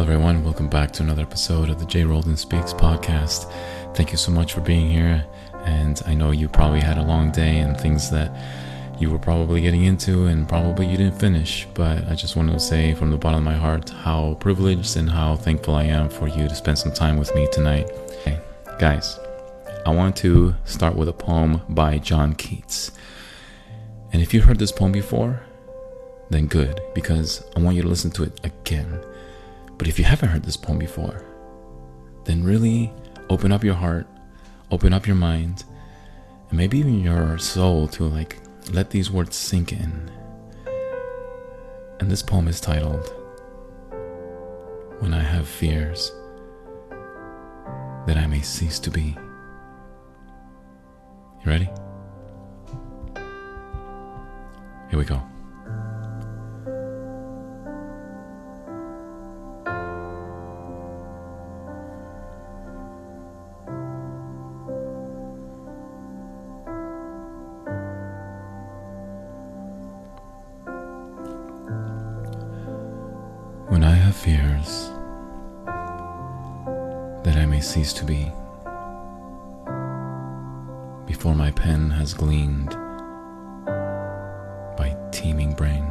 everyone. Welcome back to another episode of the J. Roldan Speaks podcast. Thank you so much for being here. And I know you probably had a long day and things that you were probably getting into and probably you didn't finish. But I just want to say from the bottom of my heart how privileged and how thankful I am for you to spend some time with me tonight. Okay, guys, I want to start with a poem by John Keats. And if you heard this poem before, then good, because I want you to listen to it again. But if you haven't heard this poem before, then really open up your heart, open up your mind, and maybe even your soul to like let these words sink in. And this poem is titled When I Have Fears That I May Cease to Be. You ready? Here we go. Cease to be, before my pen has gleaned by teeming brain,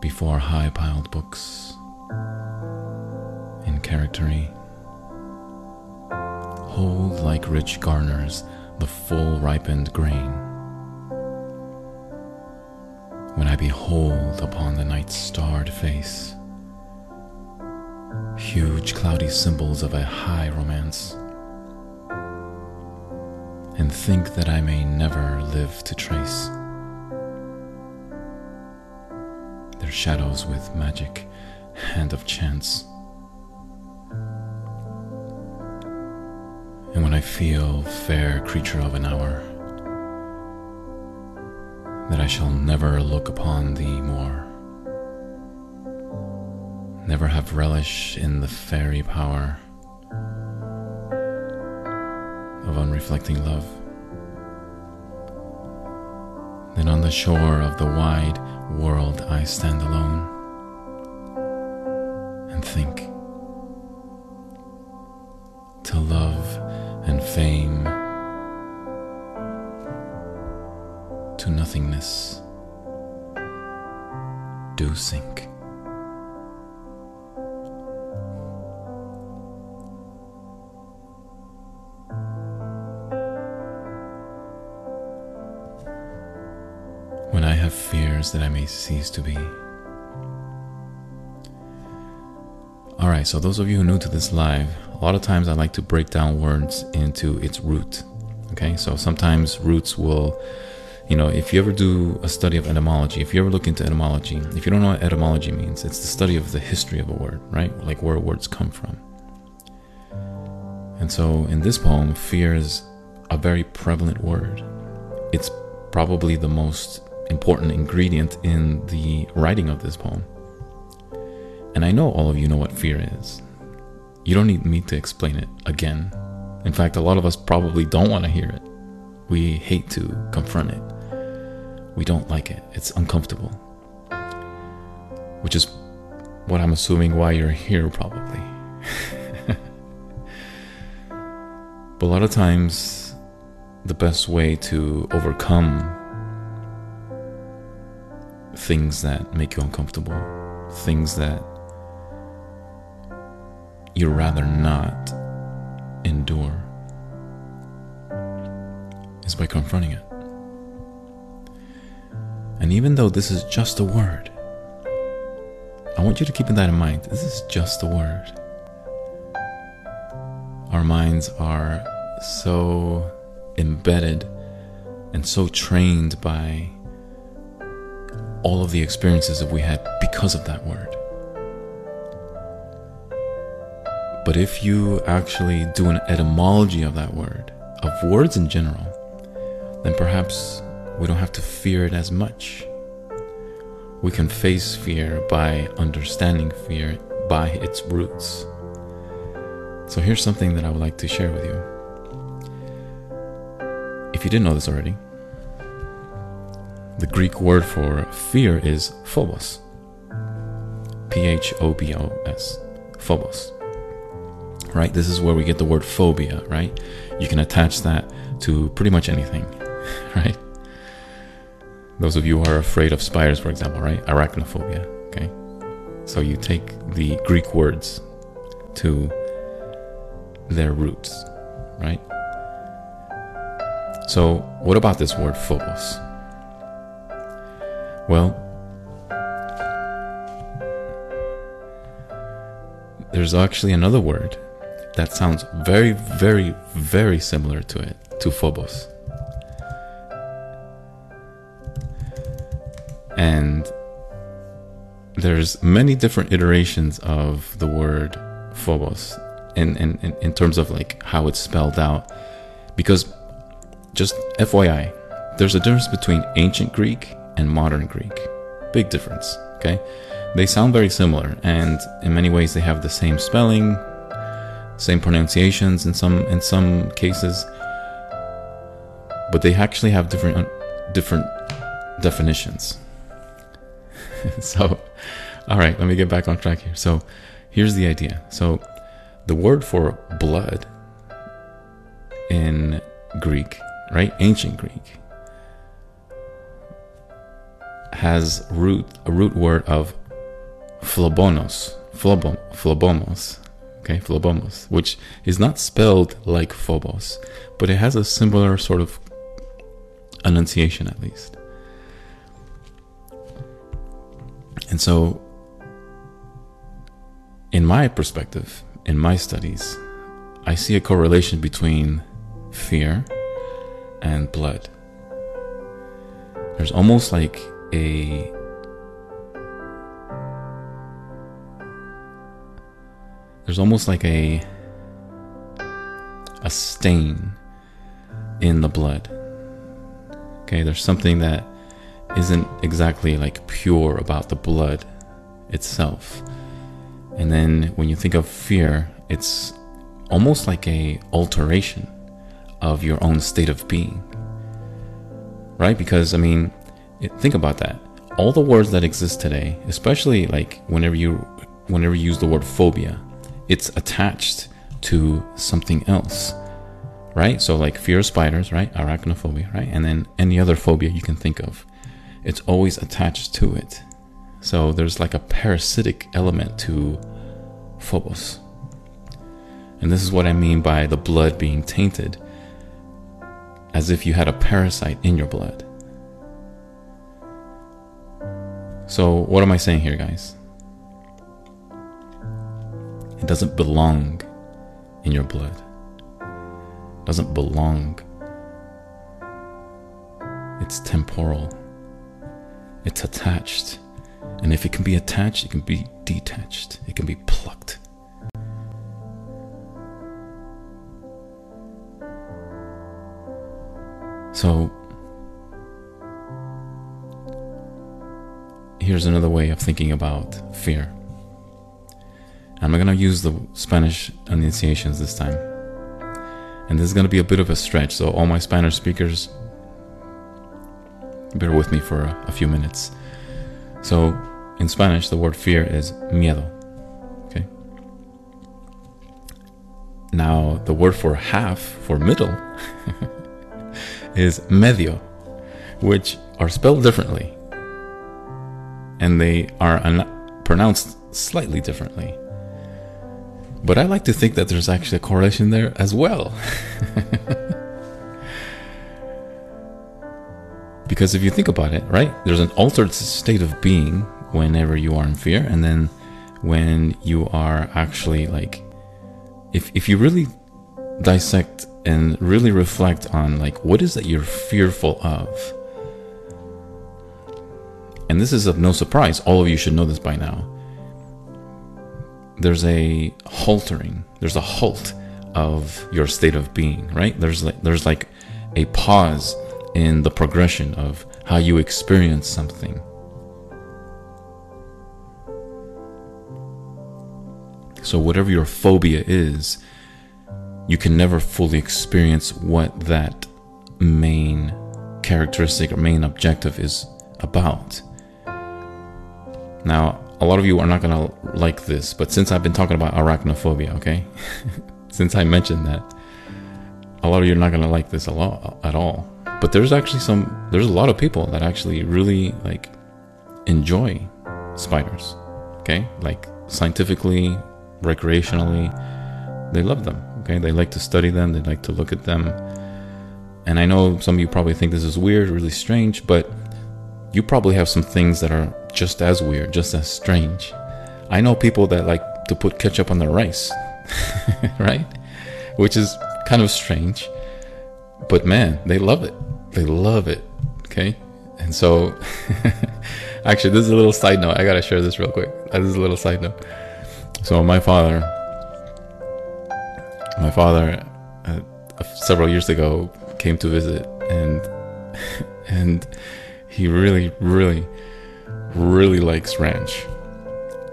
before high piled books in charactery hold like rich garners the full ripened grain. When I behold upon the night's starred face huge cloudy symbols of a high romance, and think that I may never live to trace their shadows with magic hand of chance. And when I feel, fair creature of an hour, that I shall never look upon thee more, never have relish in the fairy power of unreflecting love. Then on the shore of the wide world I stand alone and think till love and fame to nothingness do sink. Fears that I may cease to be. Alright, so those of you who are new to this live, a lot of times I like to break down words into its root. Okay, so sometimes roots will you know, if you ever do a study of etymology, if you ever look into etymology, if you don't know what etymology means, it's the study of the history of a word, right? Like where words come from. And so in this poem, fear is a very prevalent word. It's probably the most important ingredient in the writing of this poem. And I know all of you know what fear is. You don't need me to explain it again. In fact, a lot of us probably don't want to hear it. We hate to confront it. We don't like it. It's uncomfortable. Which is what I'm assuming why you're here, probably. but a lot of times, the best way to overcome things that make you uncomfortable, things that you'd rather not endure, is by confronting it. And even though this is just a word, I want you to keep that in mind. This is just a word. Our minds are so embedded and so trained by all of the experiences that we had because of that word. But if you actually do an etymology of that word, of words in general, then perhaps we don't have to fear it as much. We can face fear by understanding fear by its roots. So here's something that I would like to share with you. If you didn't know this already, the Greek word for fear is phobos. P H O B O S. Phobos. Right? This is where we get the word phobia, right? You can attach that to pretty much anything, right? Those of you who are afraid of spiders, for example, right? Arachnophobia, okay? So you take the Greek words to their roots, right? So, what about this word phobos? Well, there's actually another word that sounds very, very, very similar to it, to phobos. And there's many different iterations of the word phobos in, in, in terms of like how it's spelled out. Because just FYI, there's a difference between ancient Greek and modern Greek. Big difference, okay? They sound very similar, and in many ways they have the same spelling, same pronunciations in some in some cases, but they actually have different different definitions. so, all right, let me get back on track here. So, here's the idea. So, the word for blood in Greek, right? Ancient Greek has root a root word of phlobonos, phlobom, phlobomos, okay, phlobomos, which is not spelled like phobos, but it has a similar sort of enunciation at least. And so, in my perspective, in my studies, I see a correlation between fear and blood. There's almost like a there's almost like a a stain in the blood. Okay, there's something that isn't exactly like pure about the blood itself. And then when you think of fear, it's almost like a alteration of your own state of being. Right? Because I mean, think about that. All the words that exist today, especially like whenever you whenever you use the word phobia, it's attached to something else. Right? So like fear of spiders, right? Arachnophobia, right? And then any other phobia you can think of. It's always attached to it. So there's like a parasitic element to phobos. And this is what I mean by the blood being tainted, as if you had a parasite in your blood. So, what am I saying here, guys? It doesn't belong in your blood. It doesn't belong. It's temporal. It's attached. And if it can be attached, it can be detached. It can be plucked. So, here's another way of thinking about fear. I'm going to use the Spanish enunciations this time. And this is going to be a bit of a stretch, so all my Spanish speakers, bear with me for a, a few minutes. So, in Spanish, the word fear is miedo. Okay? Now, the word for half, for middle, is medio, which are spelled differently. And they are pronounced slightly differently. But I like to think that there's actually a correlation there as well. because if you think about it, right, there's an altered state of being whenever you are in fear, and then when you are actually like, if, if you really dissect and really reflect on like what is that you're fearful of and this is of no surprise all of you should know this by now there's a haltering, there's a halt of your state of being, right? There's like there's like a pause in the progression of how you experience something. So whatever your phobia is, you can never fully experience what that main characteristic or main objective is about. Now, a lot of you are not gonna like this, but since I've been talking about arachnophobia, okay, since I mentioned that, a lot of you are not gonna like this a lot at all. But there's actually some, there's a lot of people that actually really like enjoy spiders, okay, like scientifically, recreationally, they love them. Okay, they like to study them, they like to look at them. And I know some of you probably think this is weird, really strange, but you probably have some things that are just as weird, just as strange. I know people that like to put ketchup on their rice, right? Which is kind of strange, but man, they love it. They love it. Okay. And so, actually, this is a little side note. I gotta share this real quick. This is a little side note. So, my father, my father, uh, several years ago, came to visit, and and he really, really, really likes ranch.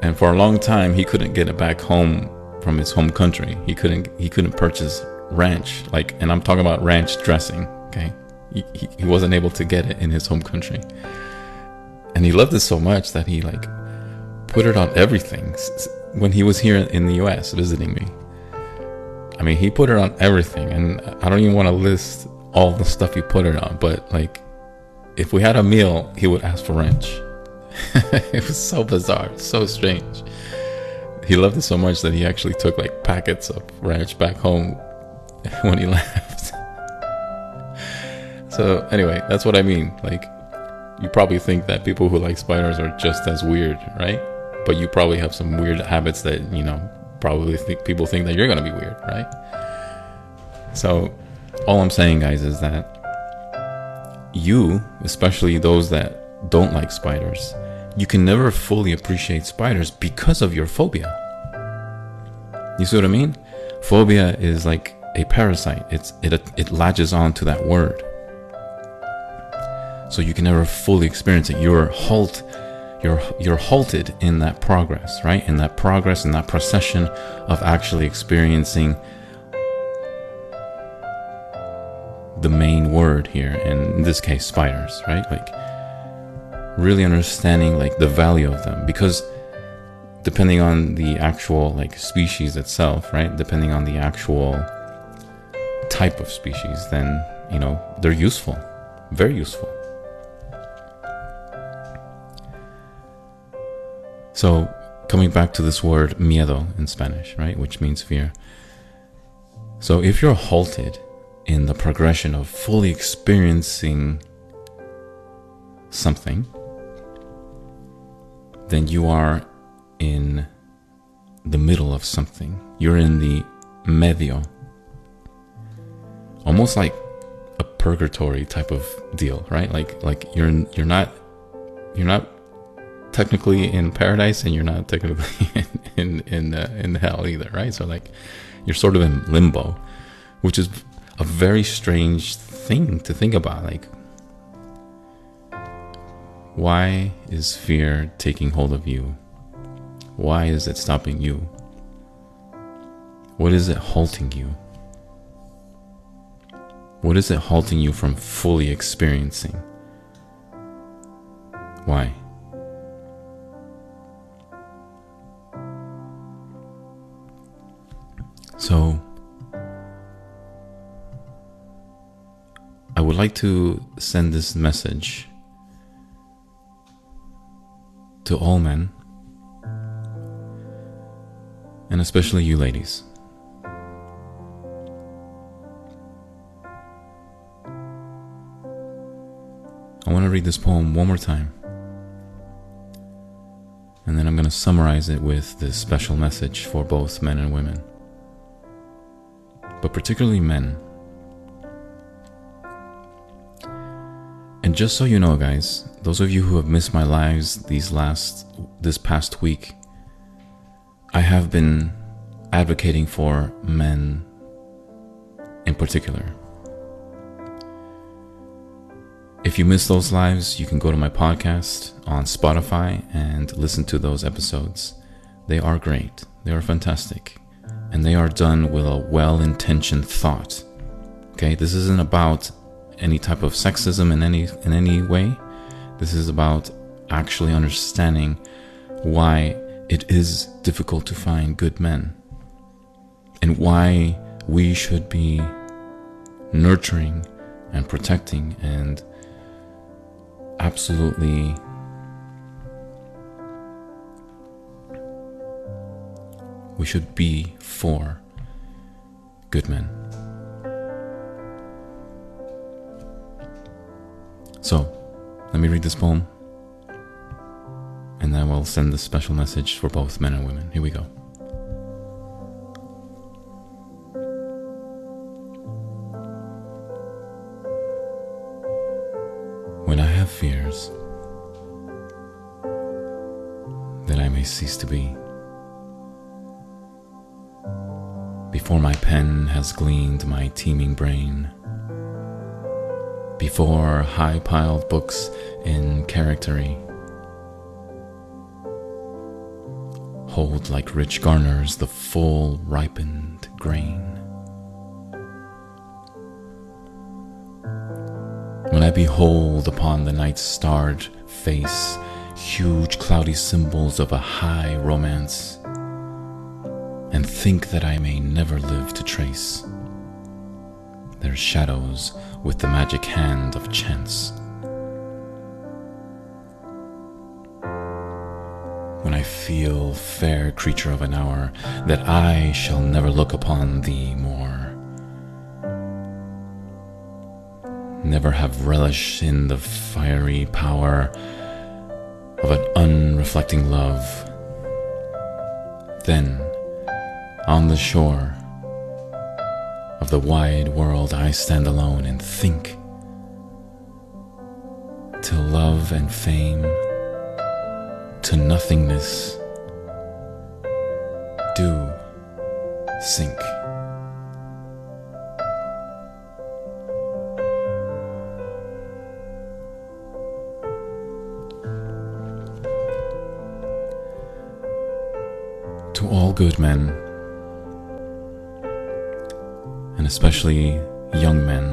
And for a long time, he couldn't get it back home from his home country. He couldn't he couldn't purchase ranch like, and I'm talking about ranch dressing. Okay, he, he, he wasn't able to get it in his home country, and he loved it so much that he like put it on everything when he was here in the U.S. visiting me. I mean, he put it on everything, and I don't even want to list all the stuff he put it on, but like if we had a meal, he would ask for ranch. it was so bizarre, so strange. He loved it so much that he actually took like packets of ranch back home when he left. so, anyway, that's what I mean. Like, you probably think that people who like spiders are just as weird, right? But you probably have some weird habits that, you know, probably think people think that you're going to be weird, right? So, all I'm saying, guys, is that you, especially those that don't like spiders, you can never fully appreciate spiders because of your phobia. You see what I mean? Phobia is like a parasite. It's it it latches on to that word. So you can never fully experience it. You're halt you're you're halted in that progress, right? In that progress, in that procession of actually experiencing the main word here, and in this case, spiders, right? Like really understanding like the value of them because depending on the actual like species itself, right? Depending on the actual type of species, then you know they're useful, very useful. So coming back to this word miedo in Spanish, right, which means fear. So if you're halted in the progression of fully experiencing something, then you are in the middle of something. You're in the medio. Almost like a purgatory type of deal, right? Like like you're you're not you're not technically in paradise and you're not technically in in in, uh, in hell either, right? So like you're sort of in limbo, which is a very strange thing to think about. Like, why is fear taking hold of you? Why is it stopping you? What is it halting you? What is it halting you from fully experiencing? Why? So, I would like to send this message to all men, and especially you ladies. I want to read this poem one more time. And then I'm going to summarize it with this special message for both men and women. But particularly men. And just so you know, guys, those of you who have missed my lives these last this past week, I have been advocating for men in particular. If you missed those lives, you can go to my podcast on Spotify and listen to those episodes. They are great. They are fantastic. And they are done with a well intentioned thought. Okay, this isn't about any type of sexism in any in any way. This is about actually understanding why it is difficult to find good men and why we should be nurturing and protecting and absolutely we should be for good men. So, let me read this poem and then we'll send this special message for both men and women. Here we go. When I have fears that I may cease to be, before my pen has gleaned my teeming brain, before high piled books in charactery hold like rich garners the full ripened grain. When I behold upon the night's starred face huge cloudy symbols of a high romance, and think that I may never live to trace their shadows with the magic hand of chance. when I feel, fair creature of an hour, that I shall never look upon thee more. Never have relish in the fiery power of an unreflecting love. Then, on the shore of the wide world, I stand alone and think till love and fame to nothingness do sink. To all good men, especially young men,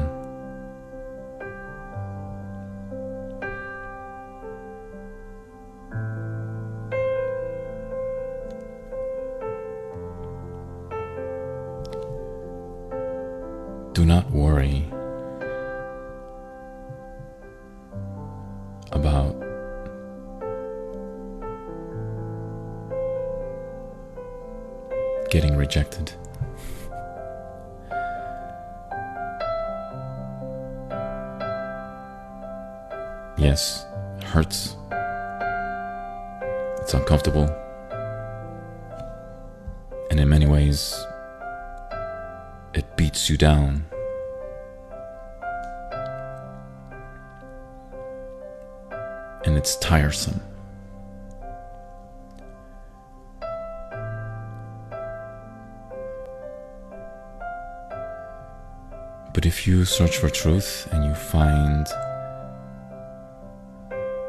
search for truth and you find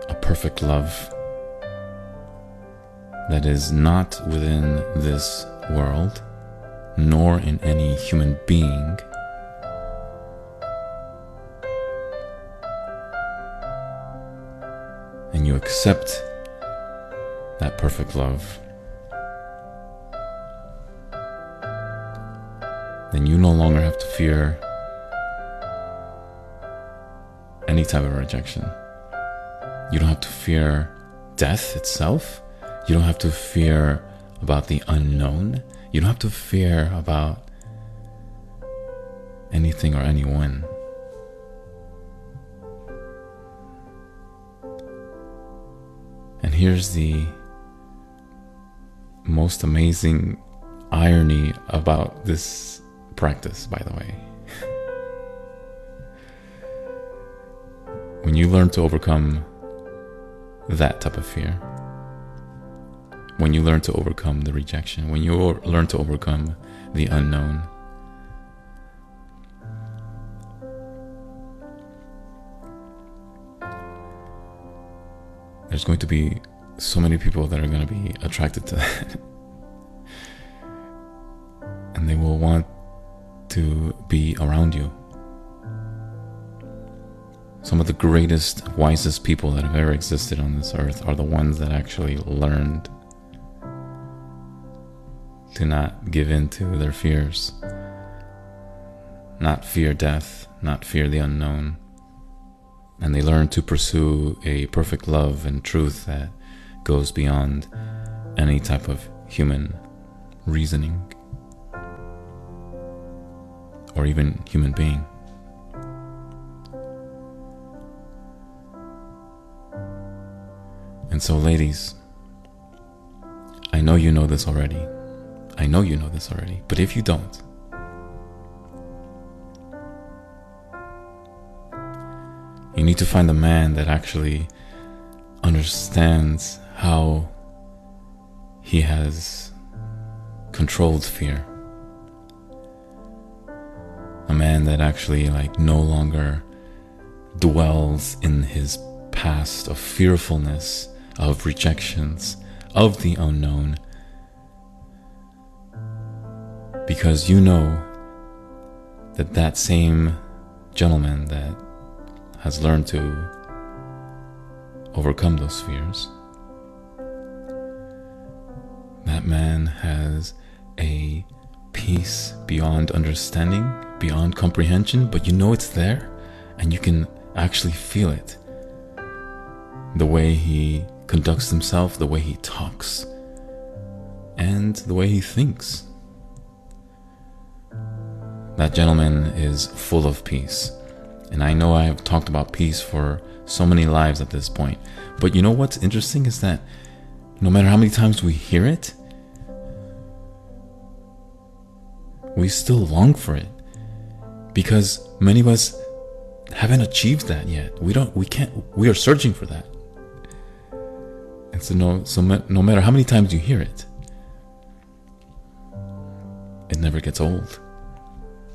a perfect love that is not within this world, nor in any human being. And you accept that perfect love, then you no longer have to fear type of rejection. You don't have to fear death itself. You don't have to fear about the unknown. You don't have to fear about anything or anyone. And here's the most amazing irony about this practice, by the way. When you learn to overcome that type of fear, when you learn to overcome the rejection, when you learn to overcome the unknown. There's going to be so many people that are going to be attracted to that. and they will want to be around you. Some of the greatest, wisest people that have ever existed on this earth are the ones that actually learned to not give in to their fears, not fear death, not fear the unknown. And they learn to pursue a perfect love and truth that goes beyond any type of human reasoning or even human being. And so, ladies, I know you know this already. I know you know this already. But if you don't, you need to find a man that actually understands how he has controlled fear. A man that actually like no longer dwells in his past of fearfulness, of rejections, of the unknown. Because you know that that same gentleman that has learned to overcome those fears, that man has a peace beyond understanding, beyond comprehension, but you know it's there and you can actually feel it. The way he conducts himself, the way he talks, and the way he thinks. That gentleman is full of peace. And I know I have talked about peace for so many lives at this point. But you know what's interesting is that no matter how many times we hear it, we still long for it. Because many of us haven't achieved that yet. We don't we can't we are searching for that. So no so no matter how many times you hear it, it never gets old.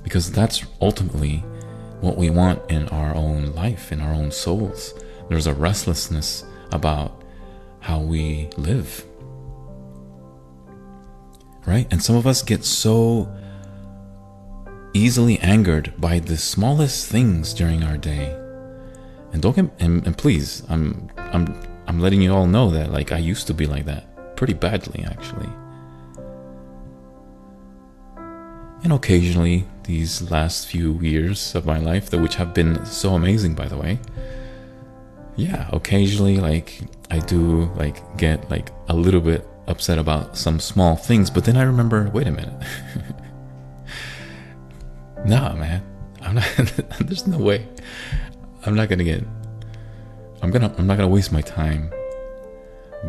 Because that's ultimately what we want in our own life, in our own souls. There's a restlessness about how we live. Right? And some of us get so easily angered by the smallest things during our day. And don't get and, and please, I'm I'm I'm letting you all know that like I used to be like that pretty badly actually. And occasionally these last few years of my life, that which have been so amazing by the way. Yeah, occasionally like I do like get like a little bit upset about some small things, but then I remember, wait a minute. nah, man. I'm not there's no way. I'm not gonna get I'm gonna I'm not gonna waste my time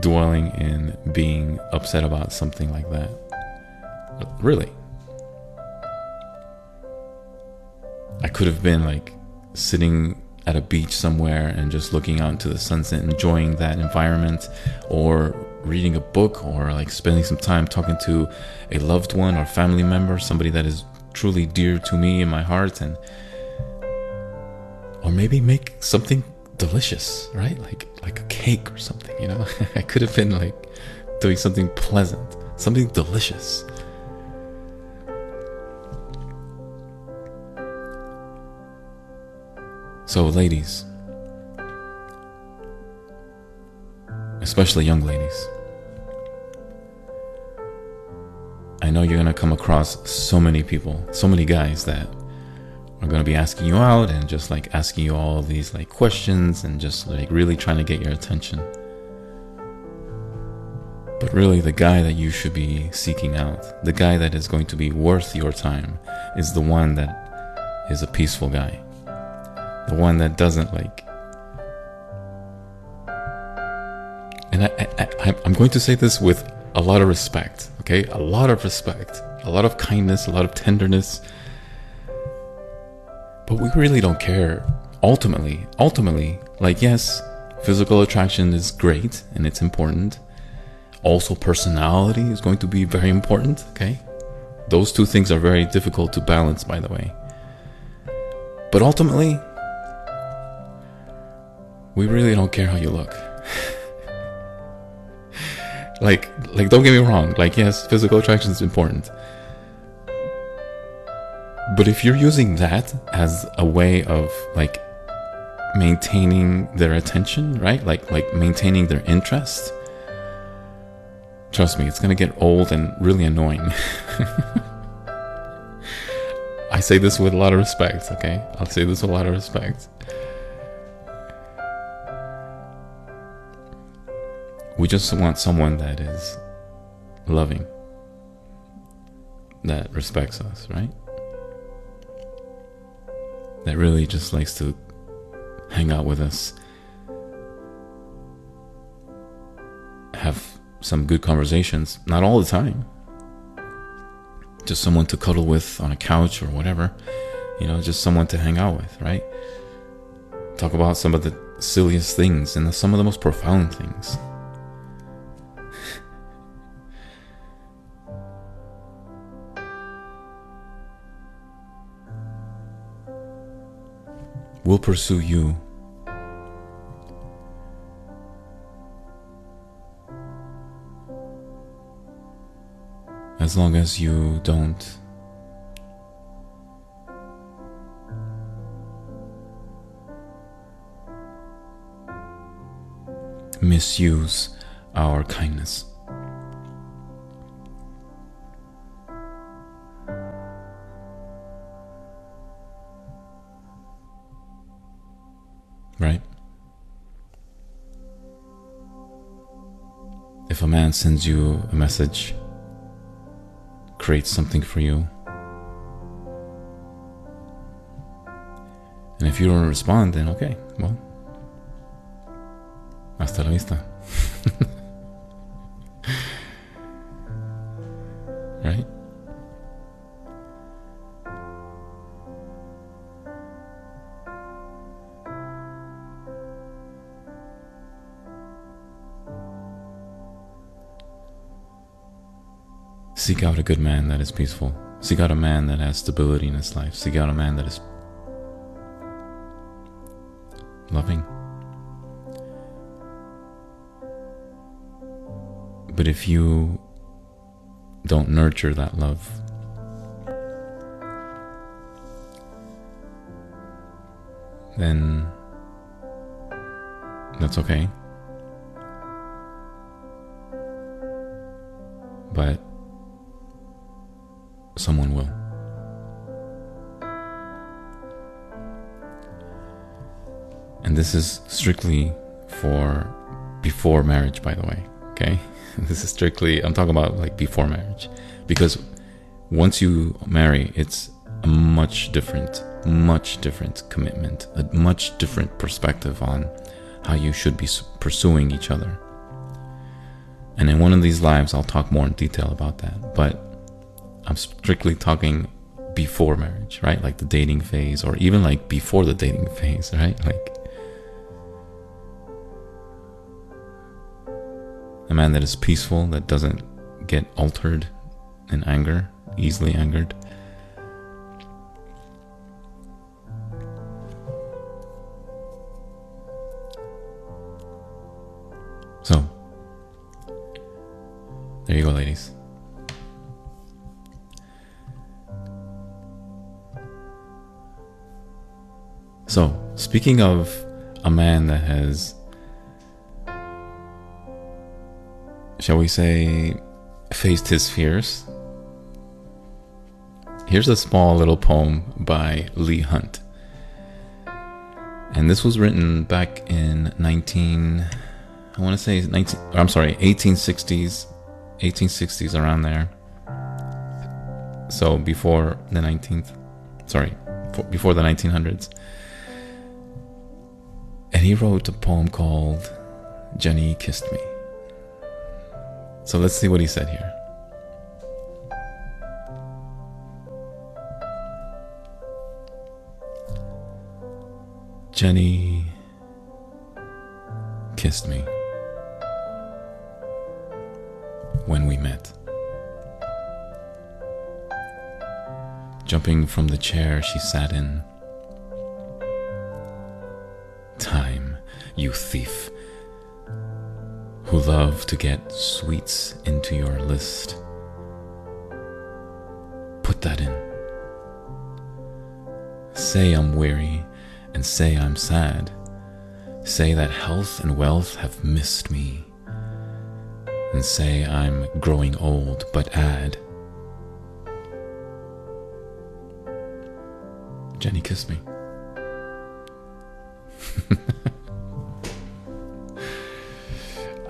dwelling in being upset about something like that. Really. I could have been like sitting at a beach somewhere and just looking out into the sunset, enjoying that environment, or reading a book, or like spending some time talking to a loved one or family member, somebody that is truly dear to me in my heart, and or maybe make something delicious, right? Like like a cake or something, you know? I could have been like doing something pleasant, something delicious. So, ladies, especially young ladies, I know you're going to come across so many people, so many guys that going to be asking you out and just like asking you all these like questions and just like really trying to get your attention. But really, the guy that you should be seeking out, the guy that is going to be worth your time, is the one that is a peaceful guy the one that doesn't like. And I, I, I, I'm going to say this with a lot of respect, okay? A lot of respect, a lot of kindness, a lot of tenderness. But we really don't care. Ultimately, ultimately, like, yes, physical attraction is great and it's important. Also, personality is going to be very important, okay? Those two things are very difficult to balance, by the way. But ultimately, we really don't care how you look. like like don't get me wrong, like yes, physical attraction is important. But if you're using that as a way of like maintaining their attention, right? Like like maintaining their interest, Trust me, it's gonna get old and really annoying. I say this with a lot of respect, okay? I'll say this with a lot of respect. We just want someone that is loving, that respects us, right? That really just likes to hang out with us, have some good conversations, not all the time. Just someone to cuddle with on a couch or whatever, you know, just someone to hang out with, right? Talk about some of the silliest things and some of the most profound things. Will pursue you. As long as you don't misuse our kindness. Right? If a man sends you a message, creates something for you, and if you don't respond, then okay, well, hasta la vista. right? Seek out a good man that is peaceful. Seek out a man that has stability in his life. Seek out a man that is loving. But if you don't nurture that love, then that's okay. But someone will. And this is strictly for before marriage, by the way. Okay? This is strictly, I'm talking about like before marriage. Because once you marry, it's a much different, much different commitment, a much different perspective on how you should be pursuing each other. And in one of these lives, I'll talk more in detail about that. But I'm strictly talking before marriage, right? Like the dating phase, or even like before the dating phase, right? Like a man that is peaceful, that doesn't get altered in anger, easily angered. So, there you go, ladies. So, speaking of a man that has, shall we say, faced his fears, here's a small little poem by Leigh Hunt. And this was written back in 19, I want to say 19, I'm sorry, 1860s, 1860s around there. So before the 19th, sorry, before the 1900s. He wrote a poem called Jenny Kissed Me. So let's see what he said here. Jenny kissed me when we met. Jumping from the chair she sat in, you thief, who love to get sweets into your list. Put that in. Say I'm weary and say I'm sad. Say that health and wealth have missed me. and say I'm growing old, but add, Jenny kissed me.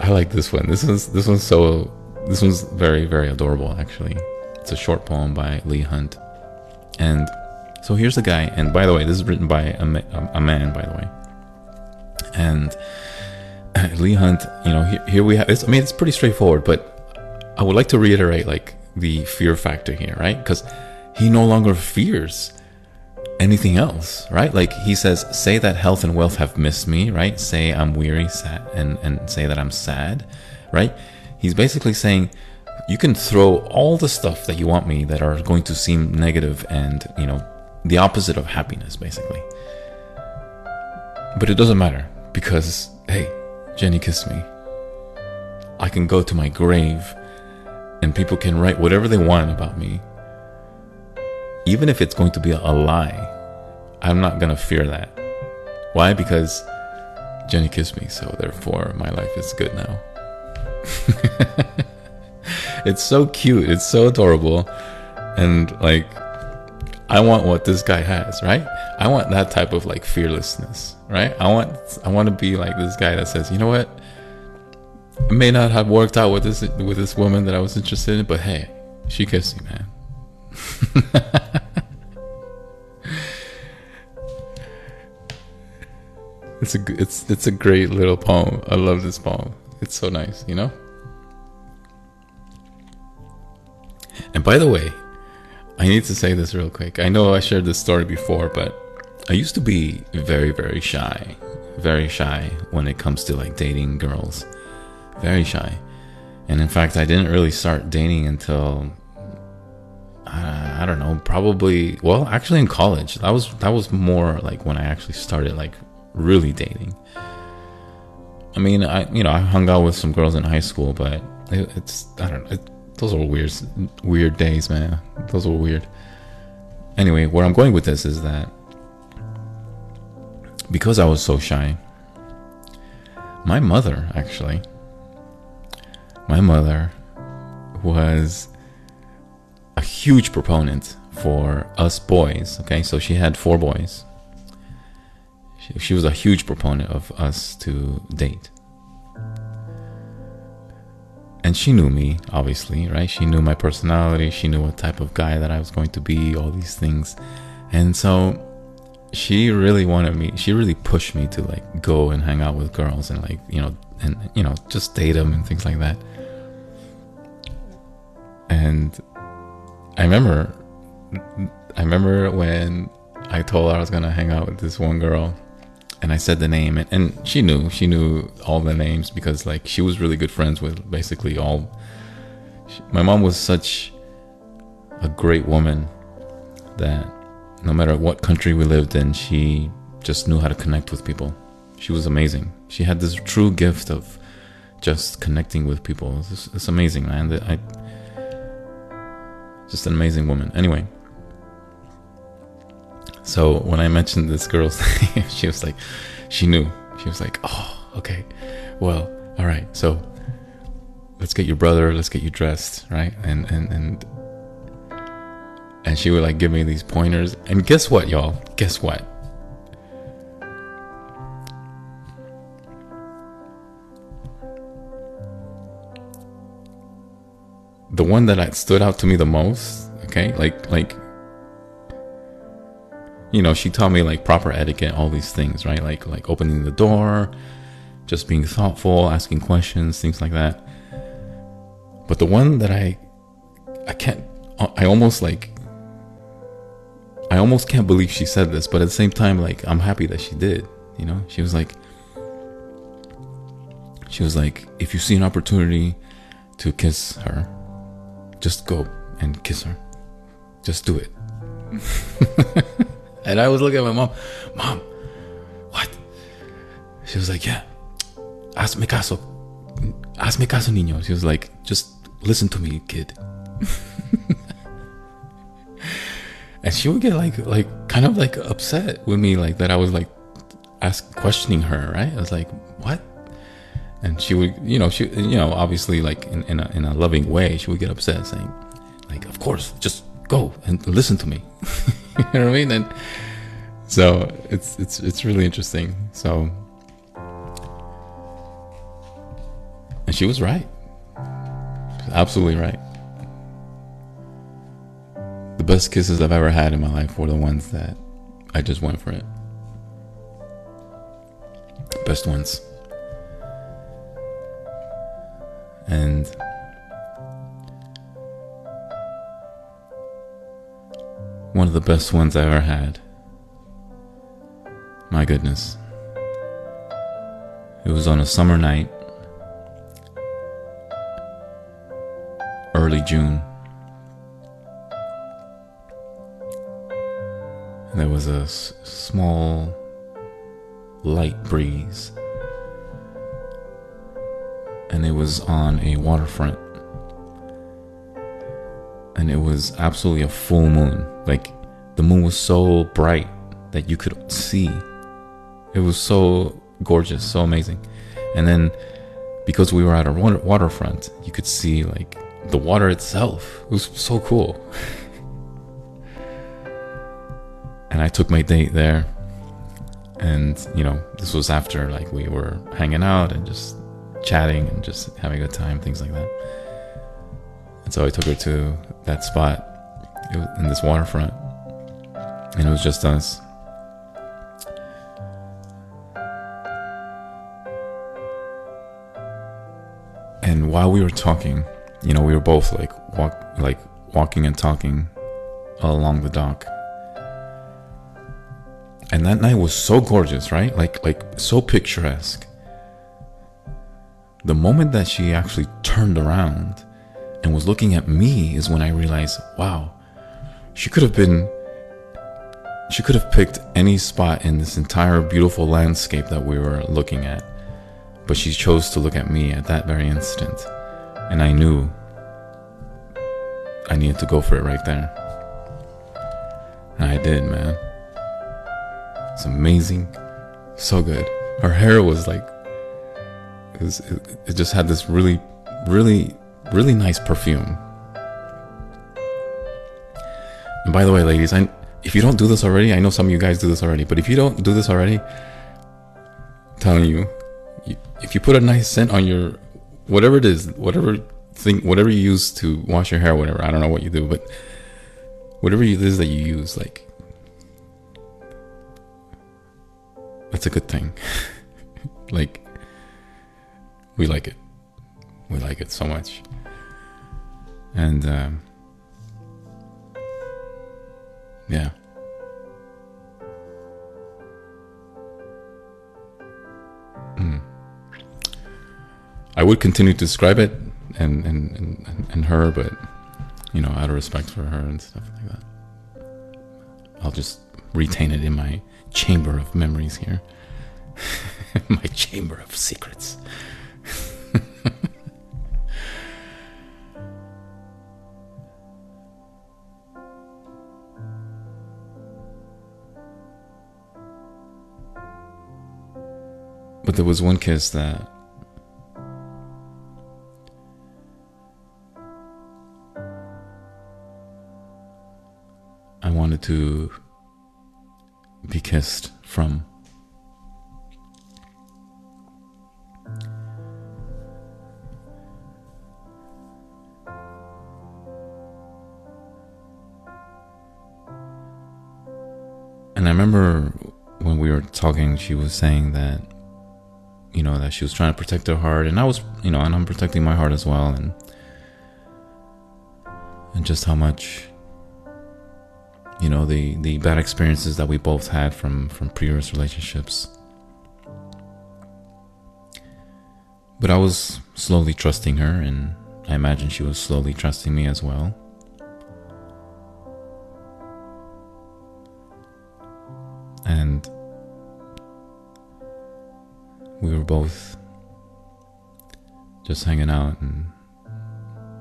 I like this one. This one's this one's so this one's very very adorable actually. It's a short poem by Leigh Hunt, and so here's the guy. And by the way, this is written by a, a man, by the way. And Leigh Hunt, you know, here, here we have. I mean, it's pretty straightforward, but I would like to reiterate like the fear factor here, right? Because he no longer fears anything else, right? Like he says, say that health and wealth have missed me, right? Say I'm weary, sad, and, and say that I'm sad, right? He's basically saying, you can throw all the stuff that you want me that are going to seem negative and, you know, the opposite of happiness, basically. But it doesn't matter because, hey, Jenny kissed me. I can go to my grave and people can write whatever they want about me even if it's going to be a lie, I'm not going to fear that. Why? Because Jenny kissed me, so therefore my life is good now. it's so cute. It's so adorable. And like, I want what this guy has, right? I want that type of like fearlessness, right? I want, I want to be like this guy that says, you know what? It may not have worked out with this with this woman that I was interested in, but hey, she kissed me, man. it's a it's it's a great little poem. I love this poem. It's so nice, you know. And by the way, I need to say this real quick. I know I shared this story before, but I used to be very very shy, very shy when it comes to like dating girls. Very shy. And in fact, I didn't really start dating until uh, I don't know, probably well, actually in college. That was that was more like when I actually started like really dating. I mean, I you know I hung out with some girls in high school, but it, it's I don't know. It, those are weird weird days, man. Those were weird. Anyway, where I'm going with this is that because I was so shy, my mother actually, my mother was a huge proponent for us boys. Okay, so she had four boys. She, she was a huge proponent of us to date. And she knew me, obviously, right? She knew my personality. She knew what type of guy that I was going to be, all these things. And so she really wanted me, she really pushed me to like go and hang out with girls and like, you know, and, you know, just date them and things like that. And I remember, I remember when I told her I was gonna hang out with this one girl, and I said the name, and, and she knew, she knew all the names because like she was really good friends with basically all. She, my mom was such a great woman that no matter what country we lived in, she just knew how to connect with people. She was amazing. She had this true gift of just connecting with people. It's, it's amazing, man. I just an amazing woman. Anyway, so when I mentioned this girl's name, she was like, she knew. She was like, oh, okay. Well, all right. So let's get your brother. Let's get you dressed, right? And and and and she would like give me these pointers. And guess what, y'all? Guess what? The one that stood out to me the most, okay, like like you know, she taught me like proper etiquette, all these things, right? Like like opening the door, just being thoughtful, asking questions, things like that. But the one that I I can't I almost like I almost can't believe she said this, but at the same time like I'm happy that she did, you know? She was like she was like if you see an opportunity to kiss her, just go and kiss her. Just do it. and I was looking at my mom, Mom, what? She was like, Yeah, Ask hazme caso. Hazme caso, niño. She was like, Just listen to me, kid. and she would get like, like, kind of like upset with me, like that I was like, ask questioning her, right? I was like? And she would, you know, she, you know, obviously like in, in a, in a loving way, she would get upset saying, like, of course, just go and listen to me. you know what I mean? And so it's it's it's really interesting. So and she was right. Absolutely right. The best kisses I've ever had in my life were the ones that I just went for it. Best ones. And one of the best ones I ever had. My goodness. It was on a summer night, early June. There was a s- small, light breeze. And it was on a waterfront and it was absolutely a full moon. Like the moon was so bright that you could see. It was so gorgeous, so amazing. And then because we were at a water- waterfront, you could see like the water itself. It was so cool. and I took my date there. And, you know, this was after like we were hanging out and just chatting and just having a good time, things like that. And so I took her to that spot in this waterfront, and it was just us. And while we were talking, you know, we were both like walk, like walking and talking along the dock. And that night was so gorgeous, right? Like, like so picturesque. The moment that she actually turned around and was looking at me is when I realized, wow, she could have been, she could have picked any spot in this entire beautiful landscape that we were looking at. But she chose to look at me at that very instant. And I knew I needed to go for it right there. And I did, man. It's amazing. So good. Her hair was like, it, was, it, it just had this really, really really nice perfume. And by the way, ladies, I, if you don't do this already, I know some of you guys do this already, but if you don't do this already, I'm telling you, you, if you put a nice scent on your whatever it is, whatever thing, whatever you use to wash your hair, whatever, I don't know what you do, but whatever it is that you use, like, that's a good thing. like, we like it. We like it so much. And um, yeah. Mm. I would continue to describe it and, and, and, and her, but you know, out of respect for her and stuff like that, I'll just retain it in my chamber of memories here. my chamber of secrets. But there was one kiss that I wanted to be kissed from. And I remember when we were talking, she was saying that you know that she was trying to protect her heart and i was you know and i'm protecting my heart as well and and just how much you know the the bad experiences that we both had from from previous relationships. But i was slowly trusting her and i imagine she was slowly trusting me as well. And we were both just hanging out and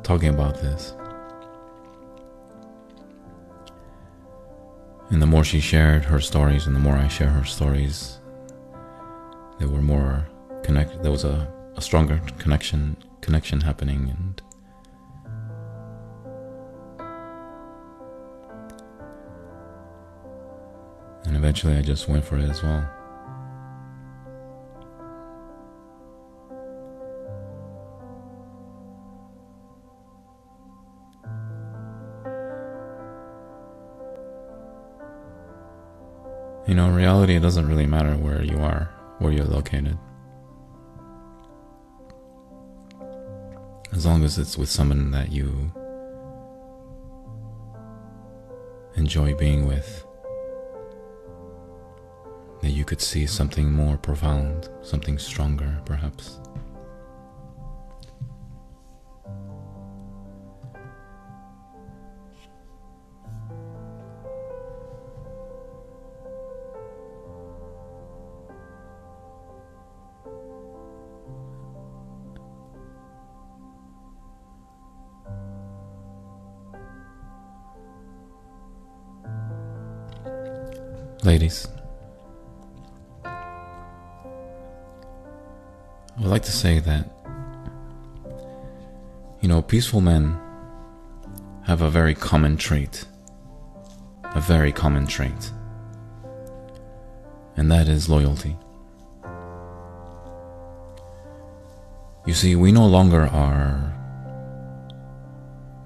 talking about this. And the more she shared her stories and the more I share her stories, they were more connected. There was a a stronger connection connection happening and and eventually I just went for it as well. You know, in reality, it doesn't really matter where you are, where you're located. As long as it's with someone that you enjoy being with, that you could see something more profound, something stronger, perhaps. Ladies, I would like to say that, you know, peaceful men have a very common trait. A very common trait. And that is loyalty. You see, we no longer are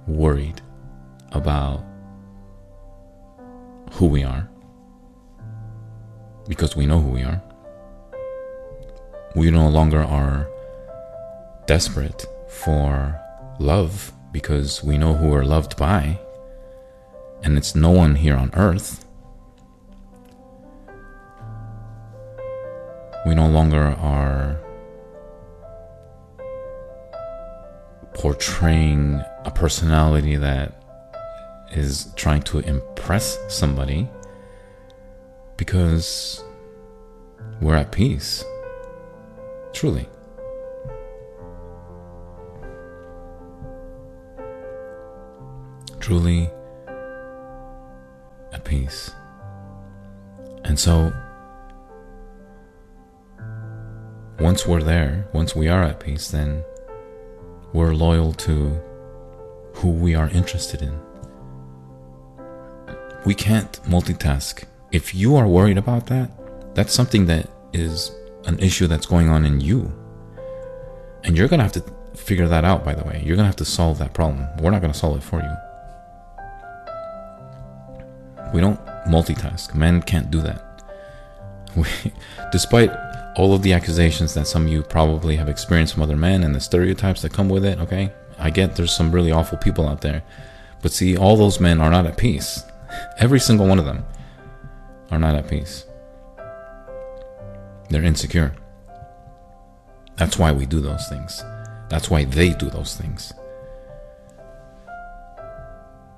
worried about who we are because we know who we are. We no longer are desperate for love because we know who we're loved by, and it's no one here on earth. We no longer are portraying a personality that is trying to impress somebody because we're at peace. Truly. Truly at peace. And so, once we're there, once we are at peace, then we're loyal to who we are interested in. We can't multitask if you are worried about that, that's something that is an issue that's going on in you. And you're going to have to figure that out, by the way. You're going to have to solve that problem. We're not going to solve it for you. We don't multitask. Men can't do that. We, despite all of the accusations that some of you probably have experienced from other men and the stereotypes that come with it, okay? I get there's some really awful people out there. But see, all those men are not at peace. Every single one of them are not at peace. They're insecure. That's why we do those things. That's why they do those things.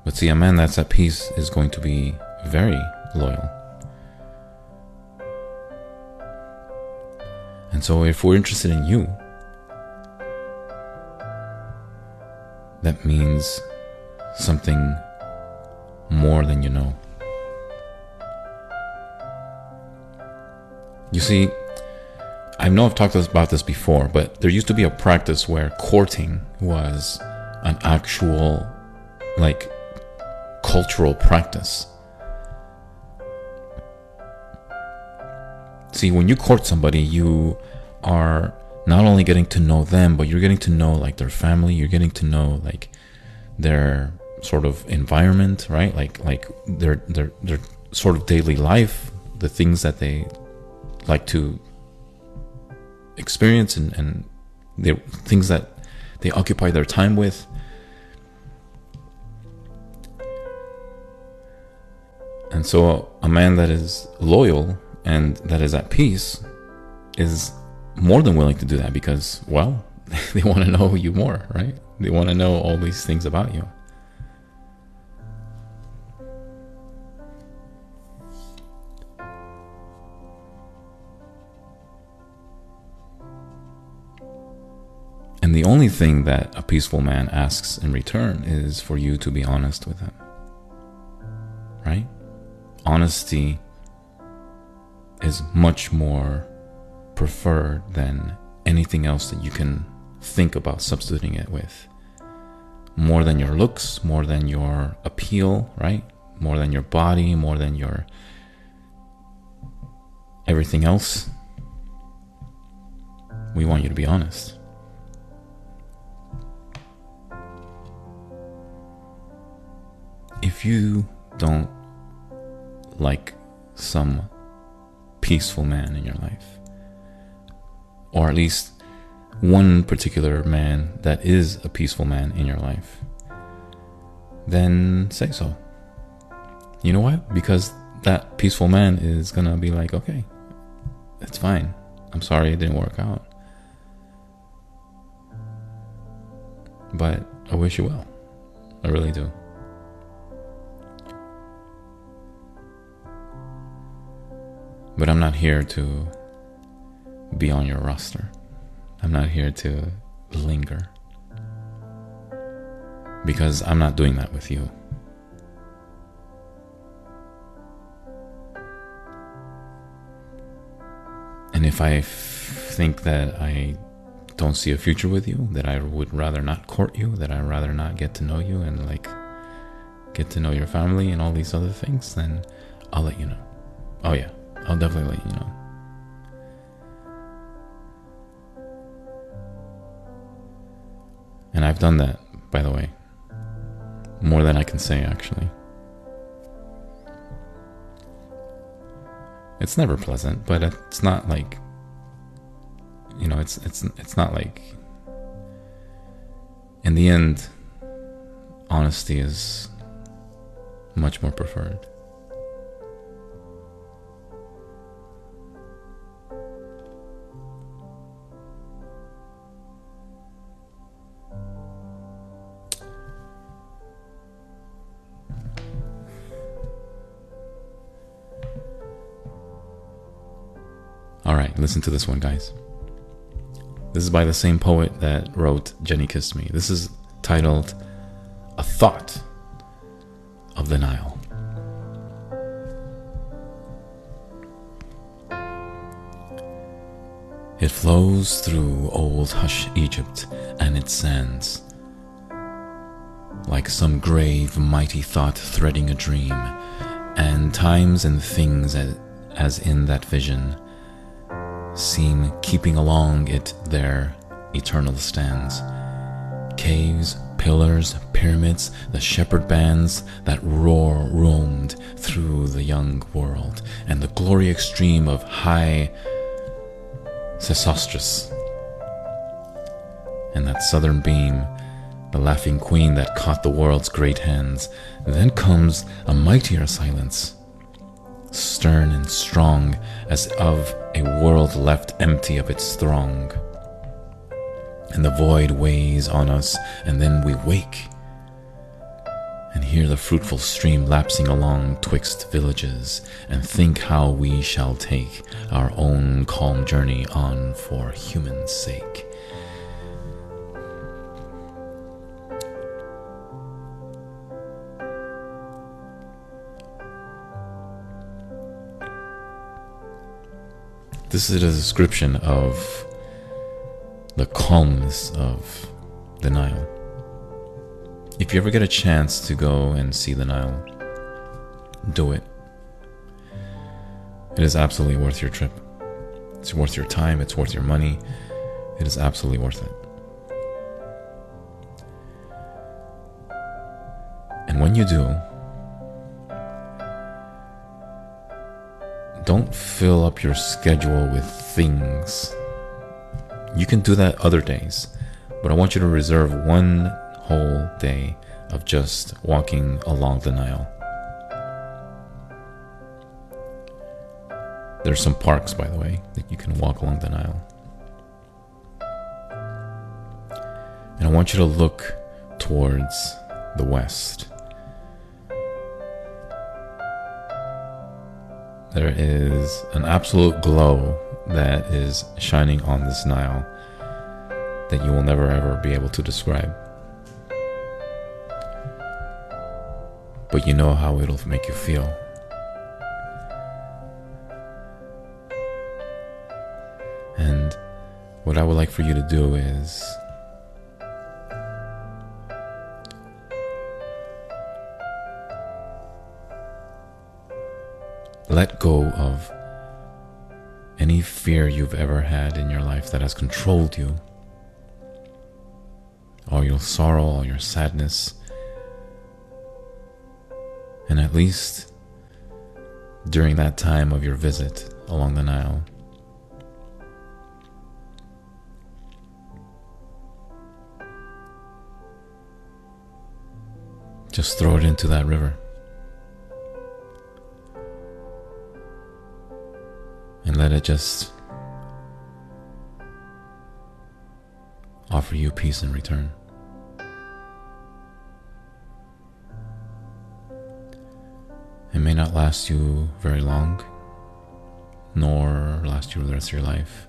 But see, a man that's at peace is going to be very loyal. And so, if we're interested in you, that means something more than you know. You see, I know I've talked about this before, but there used to be a practice where courting was an actual, like, cultural practice. See, when you court somebody, you are not only getting to know them, but you're getting to know, like, their family, you're getting to know, like, their sort of environment, right? Like, like their, their, their sort of daily life, the things that they like to experience and, and the things that they occupy their time with. And so, a man that is loyal and that is at peace is more than willing to do that because, well, they want to know you more, right? They want to know all these things about you. And the only thing that a peaceful man asks in return is for you to be honest with him. Right? Honesty is much more preferred than anything else that you can think about substituting it with. More than your looks, more than your appeal, right? More than your body, more than your everything else. We want you to be honest. If you don't like some peaceful man in your life, or at least one particular man that is a peaceful man in your life, then say so. You know why? Because that peaceful man is gonna be like, okay, it's fine. I'm sorry it didn't work out. But I wish you well. I really do. But I'm not here to be on your roster. I'm not here to linger. Because I'm not doing that with you. And if I think that I don't see a future with you, that I would rather not court you, that I'd rather not get to know you and like get to know your family and all these other things, then I'll let you know. Oh, yeah, I'll definitely let you know. And I've done that, by the way. More than I can say, actually. It's never pleasant, but it's not like you know, it's it's it's not like in the end honesty is much more preferred. Listen to this one, guys. This is by the same poet that wrote Jenny Kissed Me. This is titled A Thought of the Nile. It flows through old hush Egypt and its sands, like some grave mighty thought threading a dream, and times and things as, as in that vision seem keeping along it their eternal stands. Caves, pillars, pyramids, the shepherd bands that roar roamed through the young world, and the glory extreme of high Sesostris. And that southern beam, the laughing queen that caught the world's great hands. Then comes a mightier silence stern and strong, as of a world left empty of its throng. And the void weighs on us, and then we wake and hear the fruitful stream lapsing along twixt villages, and think how we shall take our own calm journey on for human sake. This is a description of the calmness of the Nile. If you ever get a chance to go and see the Nile, do it. It is absolutely worth your trip. It's worth your time, it's worth your money. It is absolutely worth it. And when you do, don't fill up your schedule with things. You can do that other days, but I want you to reserve one whole day of just walking along the Nile. There's some parks, by the way, that you can walk along the Nile. And I want you to look towards the west. There is an absolute glow that is shining on this Nile that you will never ever be able to describe. But you know how it'll make you feel. And what I would like for you to do is let go of any fear you've ever had in your life that has controlled you, all your sorrow, all your sadness, and at least during that time of your visit along the Nile, just throw it into that river. Let it just offer you peace in return. It may not last you very long, nor last you the rest of your life,